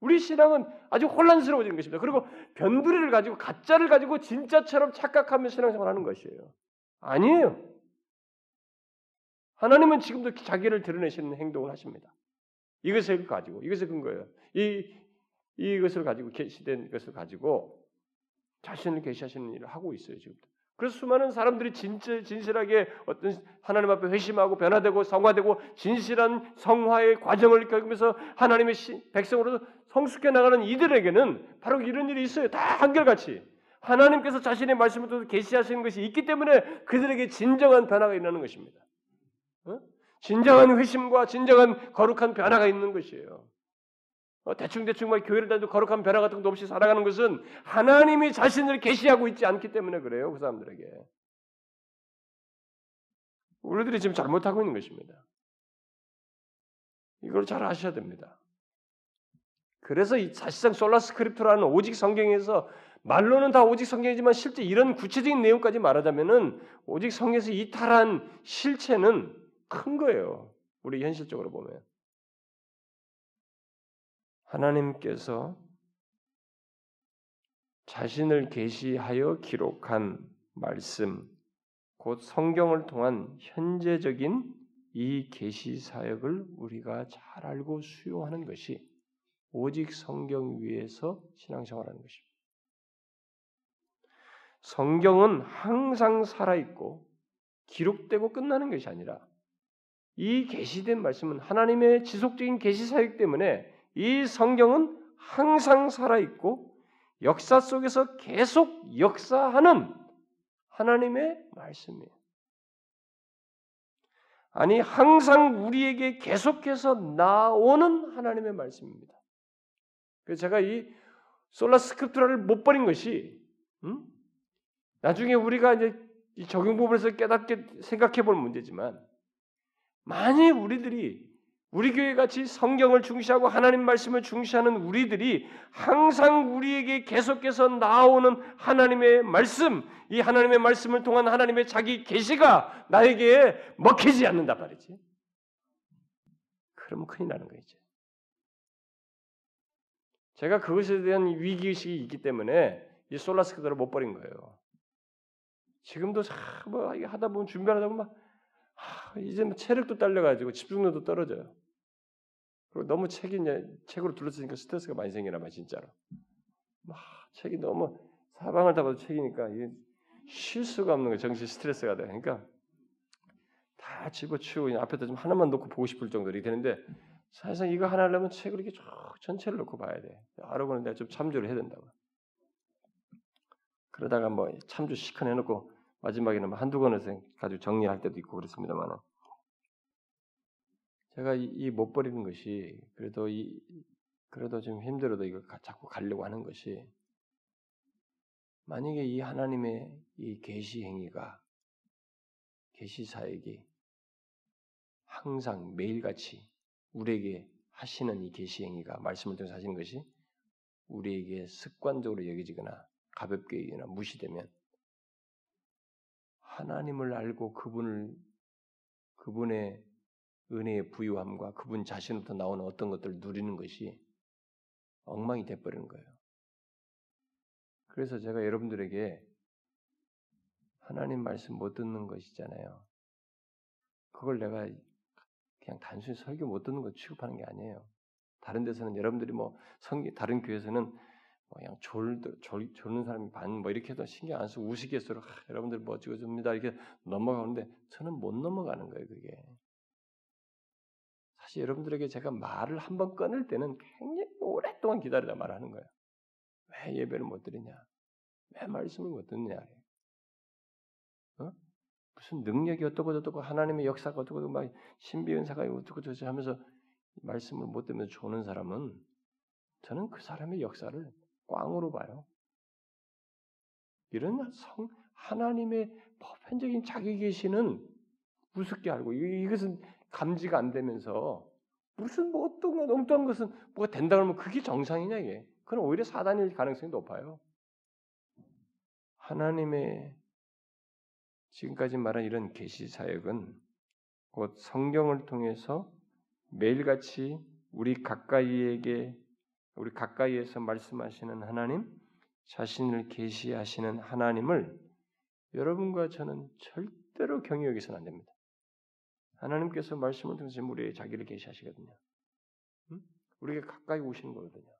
우리 신앙은 아주 혼란스러워지는 것입니다. 그리고 변두리를 가지고 가짜를 가지고 진짜처럼 착각하며 신앙생활 하는 것이에요. 아니에요. 하나님은 지금도 자기를 드러내시는 행동을 하십니다. 이것을 가지고 이것을 근거예요. 이 이것을 가지고 계시된 것을 가지고 자신을 계시하시는 일을 하고 있어요 지금도. 그래서 수많은 사람들이 진짜 진실하게 어떤 하나님 앞에 회심하고 변화되고 성화되고 진실한 성화의 과정을 겪으면서 하나님의 백성으로 성숙해 나가는 이들에게는 바로 이런 일이 있어요. 다 한결같이 하나님께서 자신의 말씀을 계시하시는 것이 있기 때문에 그들에게 진정한 변화가 일어나는 것입니다. 어? 진정한 회심과 진정한 거룩한 변화가 있는 것이에요. 어, 대충대충 막 교회를 다니도 거룩한 변화 같은 것도 없이 살아가는 것은 하나님이 자신을 계시하고 있지 않기 때문에 그래요. 그 사람들에게. 우리들이 지금 잘못하고 있는 것입니다. 이걸 잘 아셔야 됩니다. 그래서 이 사실상 솔라스크립트라는 오직 성경에서 말로는 다 오직 성경이지만 실제 이런 구체적인 내용까지 말하자면은 오직 성경에서 이탈한 실체는 큰 거예요. 우리 현실적으로 보면. 하나님께서 자신을 계시하여 기록한 말씀, 곧 성경을 통한 현재적인 이 계시 사역을 우리가 잘 알고 수용하는 것이 오직 성경 위에서 신앙생활하는 것입니다. 성경은 항상 살아 있고 기록되고 끝나는 것이 아니라 이 계시된 말씀은 하나님의 지속적인 계시 사역 때문에 이 성경은 항상 살아 있고 역사 속에서 계속 역사하는 하나님의 말씀이에요. 아니, 항상 우리에게 계속해서 나오는 하나님의 말씀입니다. 그래서 제가 이 솔라 스크립트라를 못 버린 것이, 음? 나중에 우리가 이제 이 적용 부분에서 깨닫게 생각해 볼 문제지만, 만일 우리들이 우리 교회 같이 성경을 중시하고 하나님 말씀을 중시하는 우리들이 항상 우리에게 계속해서 나오는 하나님의 말씀, 이 하나님의 말씀을 통한 하나님의 자기 계시가 나에게 먹히지 않는다 말이지. 그러면 큰일 나는 거죠. 제가 그것에 대한 위기의식이 있기 때문에 이 솔라스 그대로 못 버린 거예요. 지금도 뭐 하다 보면 준비하다 보면 막 아, 이제 뭐 체력도 딸려가지고 집중력도 떨어져요. 그리고 너무 책이 책으로 둘러쓰니까 스트레스가 많이 생기나 봐 진짜로. 막 책이 너무 사방을 다 봐도 책이니까 쉴 수가 없는 거예요. 정신 스트레스가 돼. 그러니까 다 집어치우고 앞에다 좀 하나만 놓고 보고 싶을 정도로 되는데 사실상 이거 하나 하려면 책을 이렇게 쭉 전체를 놓고 봐야 돼. 알아보는 내가 좀 참조를 해야 된다고. 그러다가 뭐 참조 시큰 해놓고 마지막에는 뭐 한두 권을 가지고 정리할 때도 있고 그렇습니다만은 제가 이못 버리는 것이 그래도 이 그래도 좀 힘들어도 이걸 자꾸 가려고 하는 것이 만약에 이 하나님의 이 계시 행위가 계시 사역이 항상 매일같이 우리에게 하시는 이 계시 행위가 말씀을 통해서 하시는 것이 우리에게 습관적으로 여겨지거나 가볍게 여기거나 무시되면 하나님을 알고 그분을 그분의 은혜의 부유함과 그분 자신부터 나오는 어떤 것들을 누리는 것이 엉망이 돼버리는 거예요. 그래서 제가 여러분들에게 하나님 말씀 못 듣는 것이잖아요. 그걸 내가 그냥 단순히 설교 못 듣는 거 취급하는 게 아니에요. 다른 데서는 여러분들이 뭐 성기 다른 교회에서는 뭐 그냥 졸, 졸 졸는 사람이 반 뭐 이렇게 해도 신경 안 쓰고 우스갯소리로 아, 여러분들 뭐 찍어줍니다 이렇게 넘어가는데 저는 못 넘어가는 거예요 그게. 사실 여러분들에게 제가 말을 한 번 끊을 때는 굉장히 오랫동안 기다리다 말하는 거예요. 왜 예배를 못 드리냐? 왜 말씀을 못 듣느냐? 어? 무슨 능력이 어떻고 어떻고 하나님의 역사가 어떻고 막 신비 은사가 어떻고 저쩌고 하면서 말씀을 못 듣면서 조는 사람은 저는 그 사람의 역사를 꽝으로 봐요. 이런 성 하나님의 보편적인 자기 계시는 우습게 알고 이것은 감지가 안 되면서 무슨 뭐 어떤 건 엉뚱한 것은 뭐가 된다 그러면 그게 정상이냐 이게. 그건 오히려 사단일 가능성이 높아요. 하나님의 지금까지 말한 이런 계시 사역은 곧 성경을 통해서 매일같이 우리 가까이에게 우리 가까이에서 말씀하시는 하나님 자신을 계시하시는 하나님을 여러분과 저는 절대로 여기서는 안 됩니다. 하나님께서 말씀을 통해서 우리의 자기를 계시하시거든요. 응? 우리가 가까이 오시는 거거든요.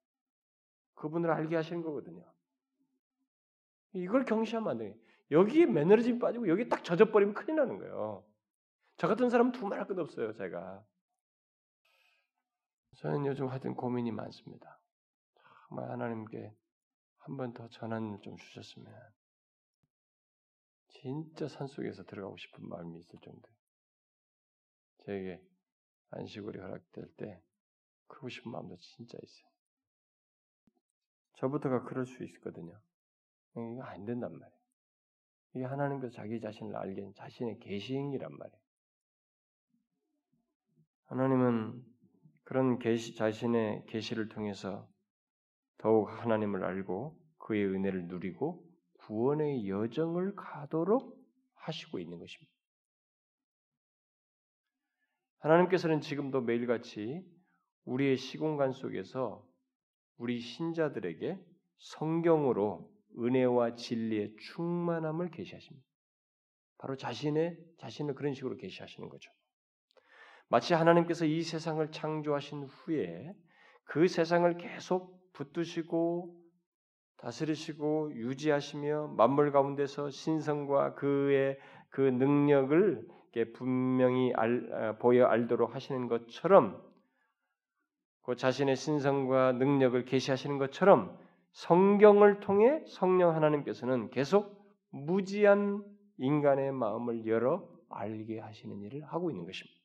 그분을 알게 하시는 거거든요. 이걸 경시하면 안 돼요. 여기에 매너리즘이 빠지고 여기 딱 젖어버리면 큰일 나는 거예요. 저 같은 사람은 두말할 것 없어요, 제가. 저는 요즘 하여튼 고민이 많습니다. 정말 하나님께 한 번 더 전환을 좀 주셨으면 진짜 산속에서 들어가고 싶은 마음이 있을 정도. 저에게 안식월이 허락될 때 그러고 싶은 마음도 진짜 있어요. 저부터가 그럴 수 있거든요. 이거 안 된단 말이에요. 이게 하나님께서 자기 자신을 알게 자신의 계시행이란 말이에요. 하나님은 그런 계시 자신의 계시를 통해서 더욱 하나님을 알고 그의 은혜를 누리고 구원의 여정을 가도록 하시고 있는 것입니다. 하나님께서는 지금도 매일같이 우리의 시공간 속에서 우리 신자들에게 성경으로 은혜와 진리의 충만함을 계시하십니다. 바로 자신의 자신을 그런 식으로 계시하시는 거죠. 마치 하나님께서 이 세상을 창조하신 후에 그 세상을 계속 붙드시고 다스리시고 유지하시며 만물 가운데서 신성과 그의 그 능력을 분명히 알, 아, 보여 알도록 하시는 것처럼 그 자신의 신성과 능력을 계시하시는 것처럼 성경을 통해 성령 하나님께서는 계속 무지한 인간의 마음을 열어 알게 하시는 일을 하고 있는 것입니다.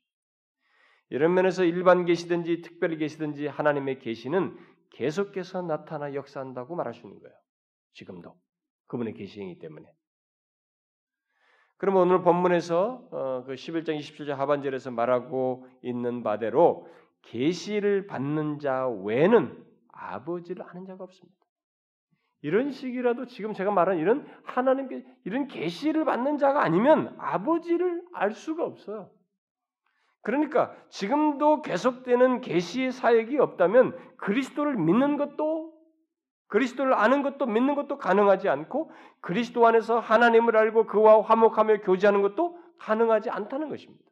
이런 면에서 일반 계시든지 특별 계시든지 하나님의 계시는 계속해서 나타나 역사한다고 말할 수 있는 거예요. 지금도 그분의 계시이기 때문에. 그럼 오늘 본문에서 어, 그 11장 27절 하반절에서 말하고 있는 바대로 계시를 받는 자 외에는 아버지를 아는 자가 없습니다. 이런 식이라도 지금 제가 말한 이런 하나님께 이런 계시를 받는 자가 아니면 아버지를 알 수가 없어요. 그러니까 지금도 계속되는 계시의 사역이 없다면 그리스도를 믿는 것도 그리스도를 아는 것도 믿는 것도 가능하지 않고 그리스도 안에서 하나님을 알고 그와 화목하며 교제하는 것도 가능하지 않다는 것입니다.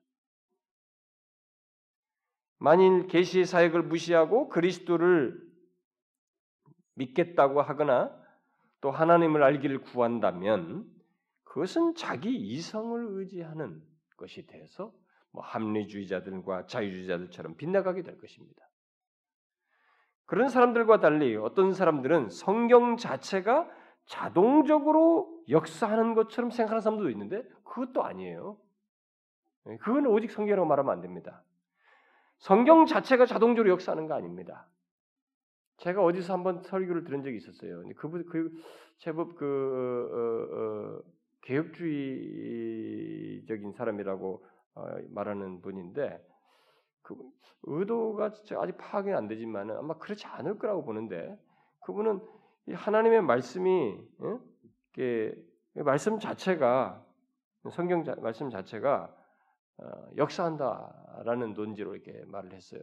만일 계시의 사역을 무시하고 그리스도를 믿겠다고 하거나 또 하나님을 알기를 구한다면 그것은 자기 이성을 의지하는 것이 돼서 뭐 합리주의자들과 자유주의자들처럼 빗나가게 될 것입니다. 그런 사람들과 달리 어떤 사람들은 성경 자체가 자동적으로 역사하는 것처럼 생각하는 사람도 있는데 그것도 아니에요. 네, 그건 오직 성경이라고 말하면 안 됩니다. 성경 자체가 자동적으로 역사하는 거 아닙니다. 제가 어디서 한번 설교를 들은 적이 있었어요. 그분 그 제법 그 어, 어, 어, 개혁주의적인 사람이라고 어, 말하는 분인데 그 의도가 아직 파악이 안 되지만 아마 그렇지 않을 거라고 보는데 그분은 하나님의 말씀이 예? 말씀 자체가 성경 자, 말씀 자체가 어, 역사한다라는 논지로 이렇게 말을 했어요.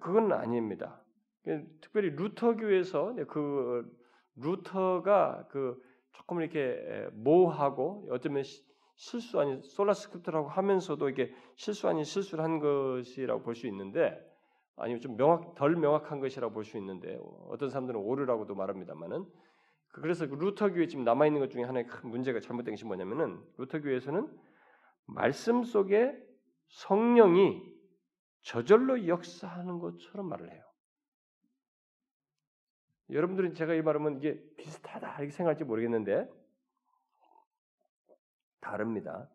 그건 아닙니다. 특별히 루터교에서 그 루터가 그 조금 이렇게 모하고 어쩌면 실수 아닌 솔라 스크립트라고 하면서도 이게 실수 아닌 실수를 한 것이라고 볼 수 있는데 아니면 좀 명확 덜 명확한 것이라고 볼 수 있는데 어떤 사람들은 오르라고도 말합니다만은 그래서 그 루터교에 지금 남아 있는 것 중에 하나의 큰 문제가 잘못된 것이 뭐냐면은 루터교에서는 말씀 속에 성령이 저절로 역사하는 것처럼 말을 해요. 여러분들은 제가 이 말하면 이게 비슷하다 이렇게 생각할지 모르겠는데 다릅니다.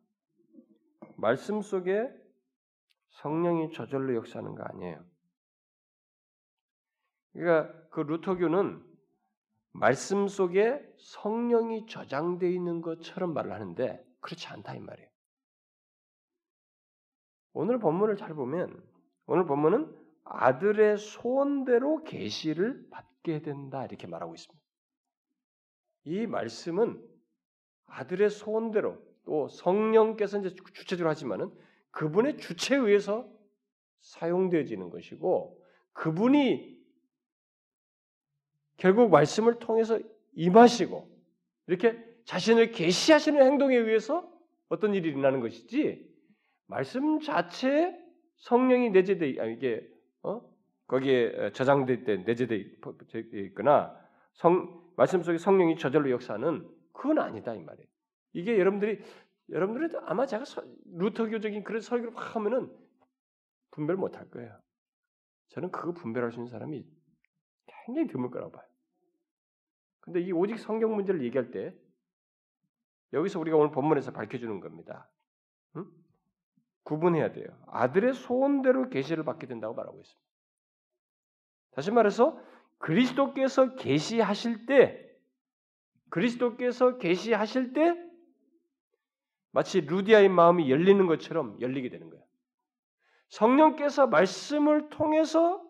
말씀 속에 성령이 저절로 역사하는 거 아니에요. 그러니까 그 루터교는 말씀 속에 성령이 저장되어 있는 것처럼 말을 하는데 그렇지 않다 이 말이에요. 오늘 본문을 잘 보면 오늘 본문은 아들의 소원대로 계시를 받게 된다 이렇게 말하고 있습니다. 이 말씀은 아들의 소원대로 또 성령께서 이제 주체적으로 하지만은 그분의 주체에 의해서 사용되어지는 것이고 그분이 결국 말씀을 통해서 임하시고 이렇게 자신을 계시하시는 행동에 의해서 어떤 일이 일어나는 것이지 말씀 자체에 성령이 내재돼 아 이게 어 거기에 저장될 때 내재돼 있거나 성 말씀 속에 성령이 저절로 역사는 그건 아니다 이 말이에요. 이게 여러분들이 여러분들이 아마 제가 서, 루터교적인 그런 설교를 막 하면은 분별 못 할 거예요. 저는 그거 분별할 수 있는 사람이 굉장히 드물 거라고 봐요. 근데 이 오직 성경 문제를 얘기할 때 여기서 우리가 오늘 본문에서 밝혀주는 겁니다. 응? 구분해야 돼요. 아들의 소원대로 계시를 받게 된다고 말하고 있습니다. 다시 말해서 그리스도께서 계시하실 때 그리스도께서 계시하실 때 마치 루디아의 마음이 열리는 것처럼 열리게 되는 거예요. 성령께서 말씀을 통해서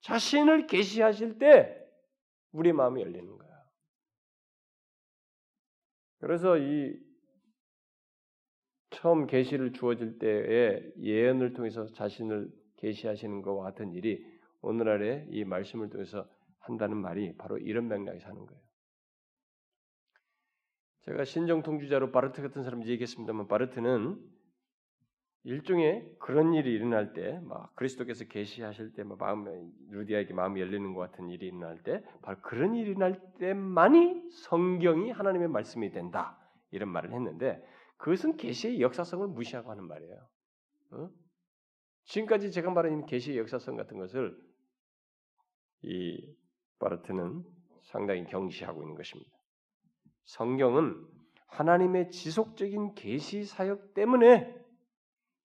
자신을 계시하실 때 우리 마음이 열리는 거예요. 그래서 이 처음 계시를 주어질 때에 예언을 통해서 자신을 계시하시는 것과 같은 일이 오늘날에 이 말씀을 통해서 한다는 말이 바로 이런 맥락에서 하는 거예요. 제가 신정 통주자로 바르트 같은 사람 얘기했습니다만 바르트는 일종의 그런 일이 일어날 때, 막 그리스도께서 계시하실 때, 막 마음 루디아에게 마음이 열리는 것 같은 일이 일어날 때, 바로 그런 일이 일어날 때만이 성경이 하나님의 말씀이 된다 이런 말을 했는데 그것은 계시의 역사성을 무시하고 하는 말이에요. 어? 지금까지 제가 말한 계시의 역사성 같은 것을 이 바르트는 상당히 경시하고 있는 것입니다. 성경은 하나님의 지속적인 계시 사역 때문에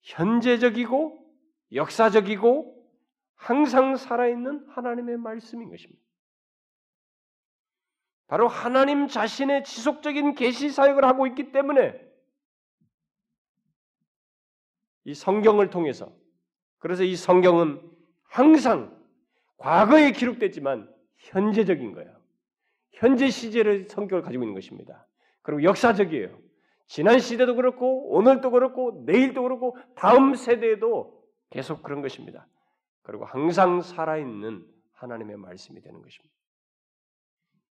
현재적이고 역사적이고 항상 살아있는 하나님의 말씀인 것입니다. 바로 하나님 자신의 지속적인 계시 사역을 하고 있기 때문에 이 성경을 통해서 그래서 이 성경은 항상 과거에 기록됐지만 현재적인 거예요. 현재 시제를 성격을 가지고 있는 것입니다. 그리고 역사적이에요. 지난 시대도 그렇고 오늘도 그렇고 내일도 그렇고 다음 세대에도 계속 그런 것입니다. 그리고 항상 살아있는 하나님의 말씀이 되는 것입니다.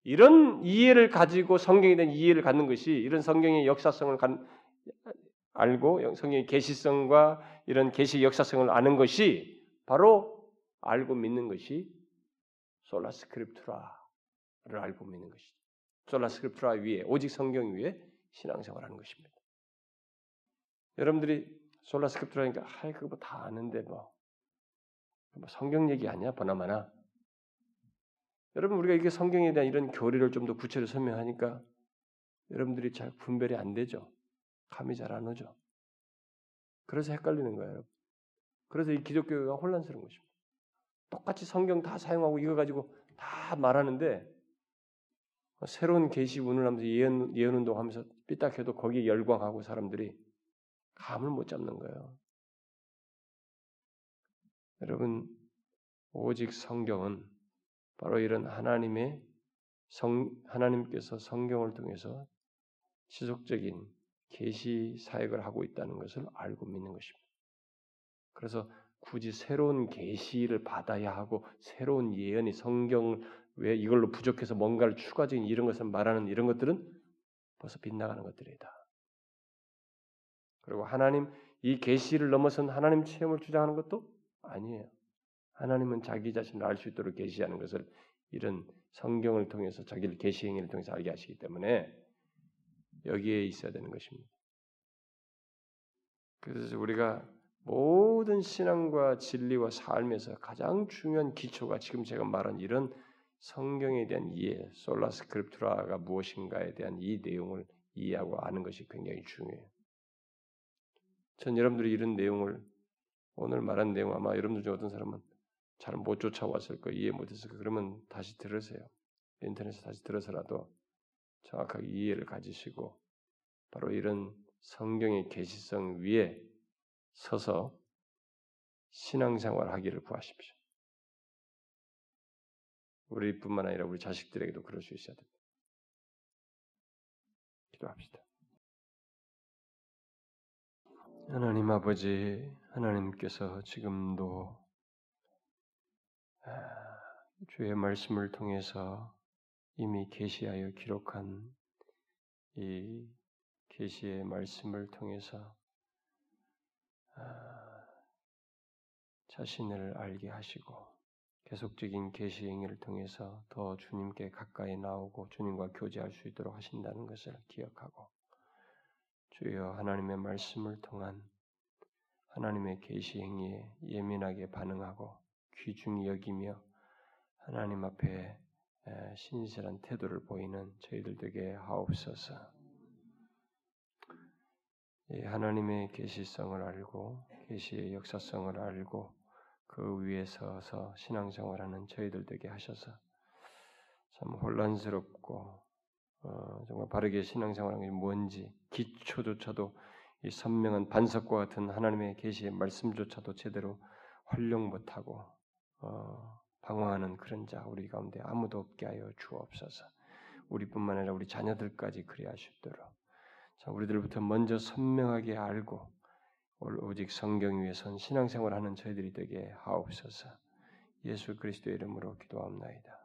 이런 이해를 가지고 성경에 대한 이해를 갖는 것이 이런 성경의 역사성을 알고 성경의 계시성과 이런 계시 역사성을 아는 것이 바로 알고 믿는 것이 솔라 스크립투라를 알고 믿는 것이죠. 솔라 스크립투라 위에 오직 성경 위에 신앙생활하는 것입니다. 여러분들이 솔라 스크립트라니까 아 그거 뭐다 아는데 뭐, 뭐 성경 얘기 아니야 보나마나 여러분 우리가 이게 성경에 대한 이런 교리를 좀 더 구체로 설명하니까 여러분들이 잘 분별이 안 되죠. 감이 잘 안 오죠. 그래서 헷갈리는 거예요. 그래서 이 기독교가 혼란스러운 것입니다. 똑같이 성경 다 사용하고 이거 가지고 다 말하는데 새로운 계시 운을 하면서 예언, 예언 운동하면서 삐딱해도 거기에 열광하고 사람들이 감을 못 잡는 거예요. 여러분 오직 성경은 바로 이런 하나님의 성 하나님께서 성경을 통해서 지속적인 계시 사역을 하고 있다는 것을 알고 믿는 것입니다. 그래서 굳이 새로운 계시를 받아야 하고 새로운 예언이 성경 왜 이걸로 부족해서 뭔가를 추가적인 이런 것을 말하는 이런 것들은 벌써 빗나가는 것들이다. 그리고 하나님 이 계시를 넘어선 하나님 체험을 주장하는 것도 아니에요. 하나님은 자기 자신을 알 수 있도록 계시하는 것을 이런 성경을 통해서 자기를 계시 행위를 통해서 알게 하시기 때문에 여기에 있어야 되는 것입니다. 그래서 우리가 모든 신앙과 진리와 삶에서 가장 중요한 기초가 지금 제가 말한 이런 성경에 대한 이해, 솔라스크립트라가 무엇인가에 대한 이 내용을 이해하고 아는 것이 굉장히 중요해요. 전 여러분들이 이런 내용을 오늘 말한 내용 아마 여러분들 중 어떤 사람은 잘 못 쫓아왔을 거 이해 못했을 거 그러면 다시 들으세요. 인터넷에 다시 들어서라도 정확하게 이해를 가지시고 바로 이런 성경의 계시성 위에 서서 신앙생활 하기를 구하십시오. 우리뿐만 아니라 우리 자식들에게도 그럴 수 있어야 됩니다. 기도합시다. 하나님 아버지, 하나님께서 지금도 주의 말씀을 통해서 이미 계시하여 기록한 이 계시의 말씀을 통해서 자신을 알게 하시고 계속적인 계시 행위를 통해서 더 주님께 가까이 나오고 주님과 교제할 수 있도록 하신다는 것을 기억하고 주여 하나님의 말씀을 통한 하나님의 계시 행위에 예민하게 반응하고 귀중히 여기며 하나님 앞에 신실한 태도를 보이는 저희들 되게 하옵소서. 하나님의 계시성을 알고 계시의 역사성을 알고 그 위에 서서 신앙생활하는 저희들 되게 하셔서 참 혼란스럽고 어, 정말 바르게 신앙생활하는 게 뭔지 기초조차도 이 선명한 반석과 같은 하나님의 계시의 말씀조차도 제대로 활용 못하고 어, 방황하는 그런 자 우리 가운데 아무도 없게 하여 주옵소서. 우리뿐만 아니라 우리 자녀들까지 그리 하십도록. 자, 우리들부터 먼저 선명하게 알고 오직 성경 위에 선 신앙생활하는 저희들이 되게 하옵소서. 예수 그리스도의 이름으로 기도합나이다.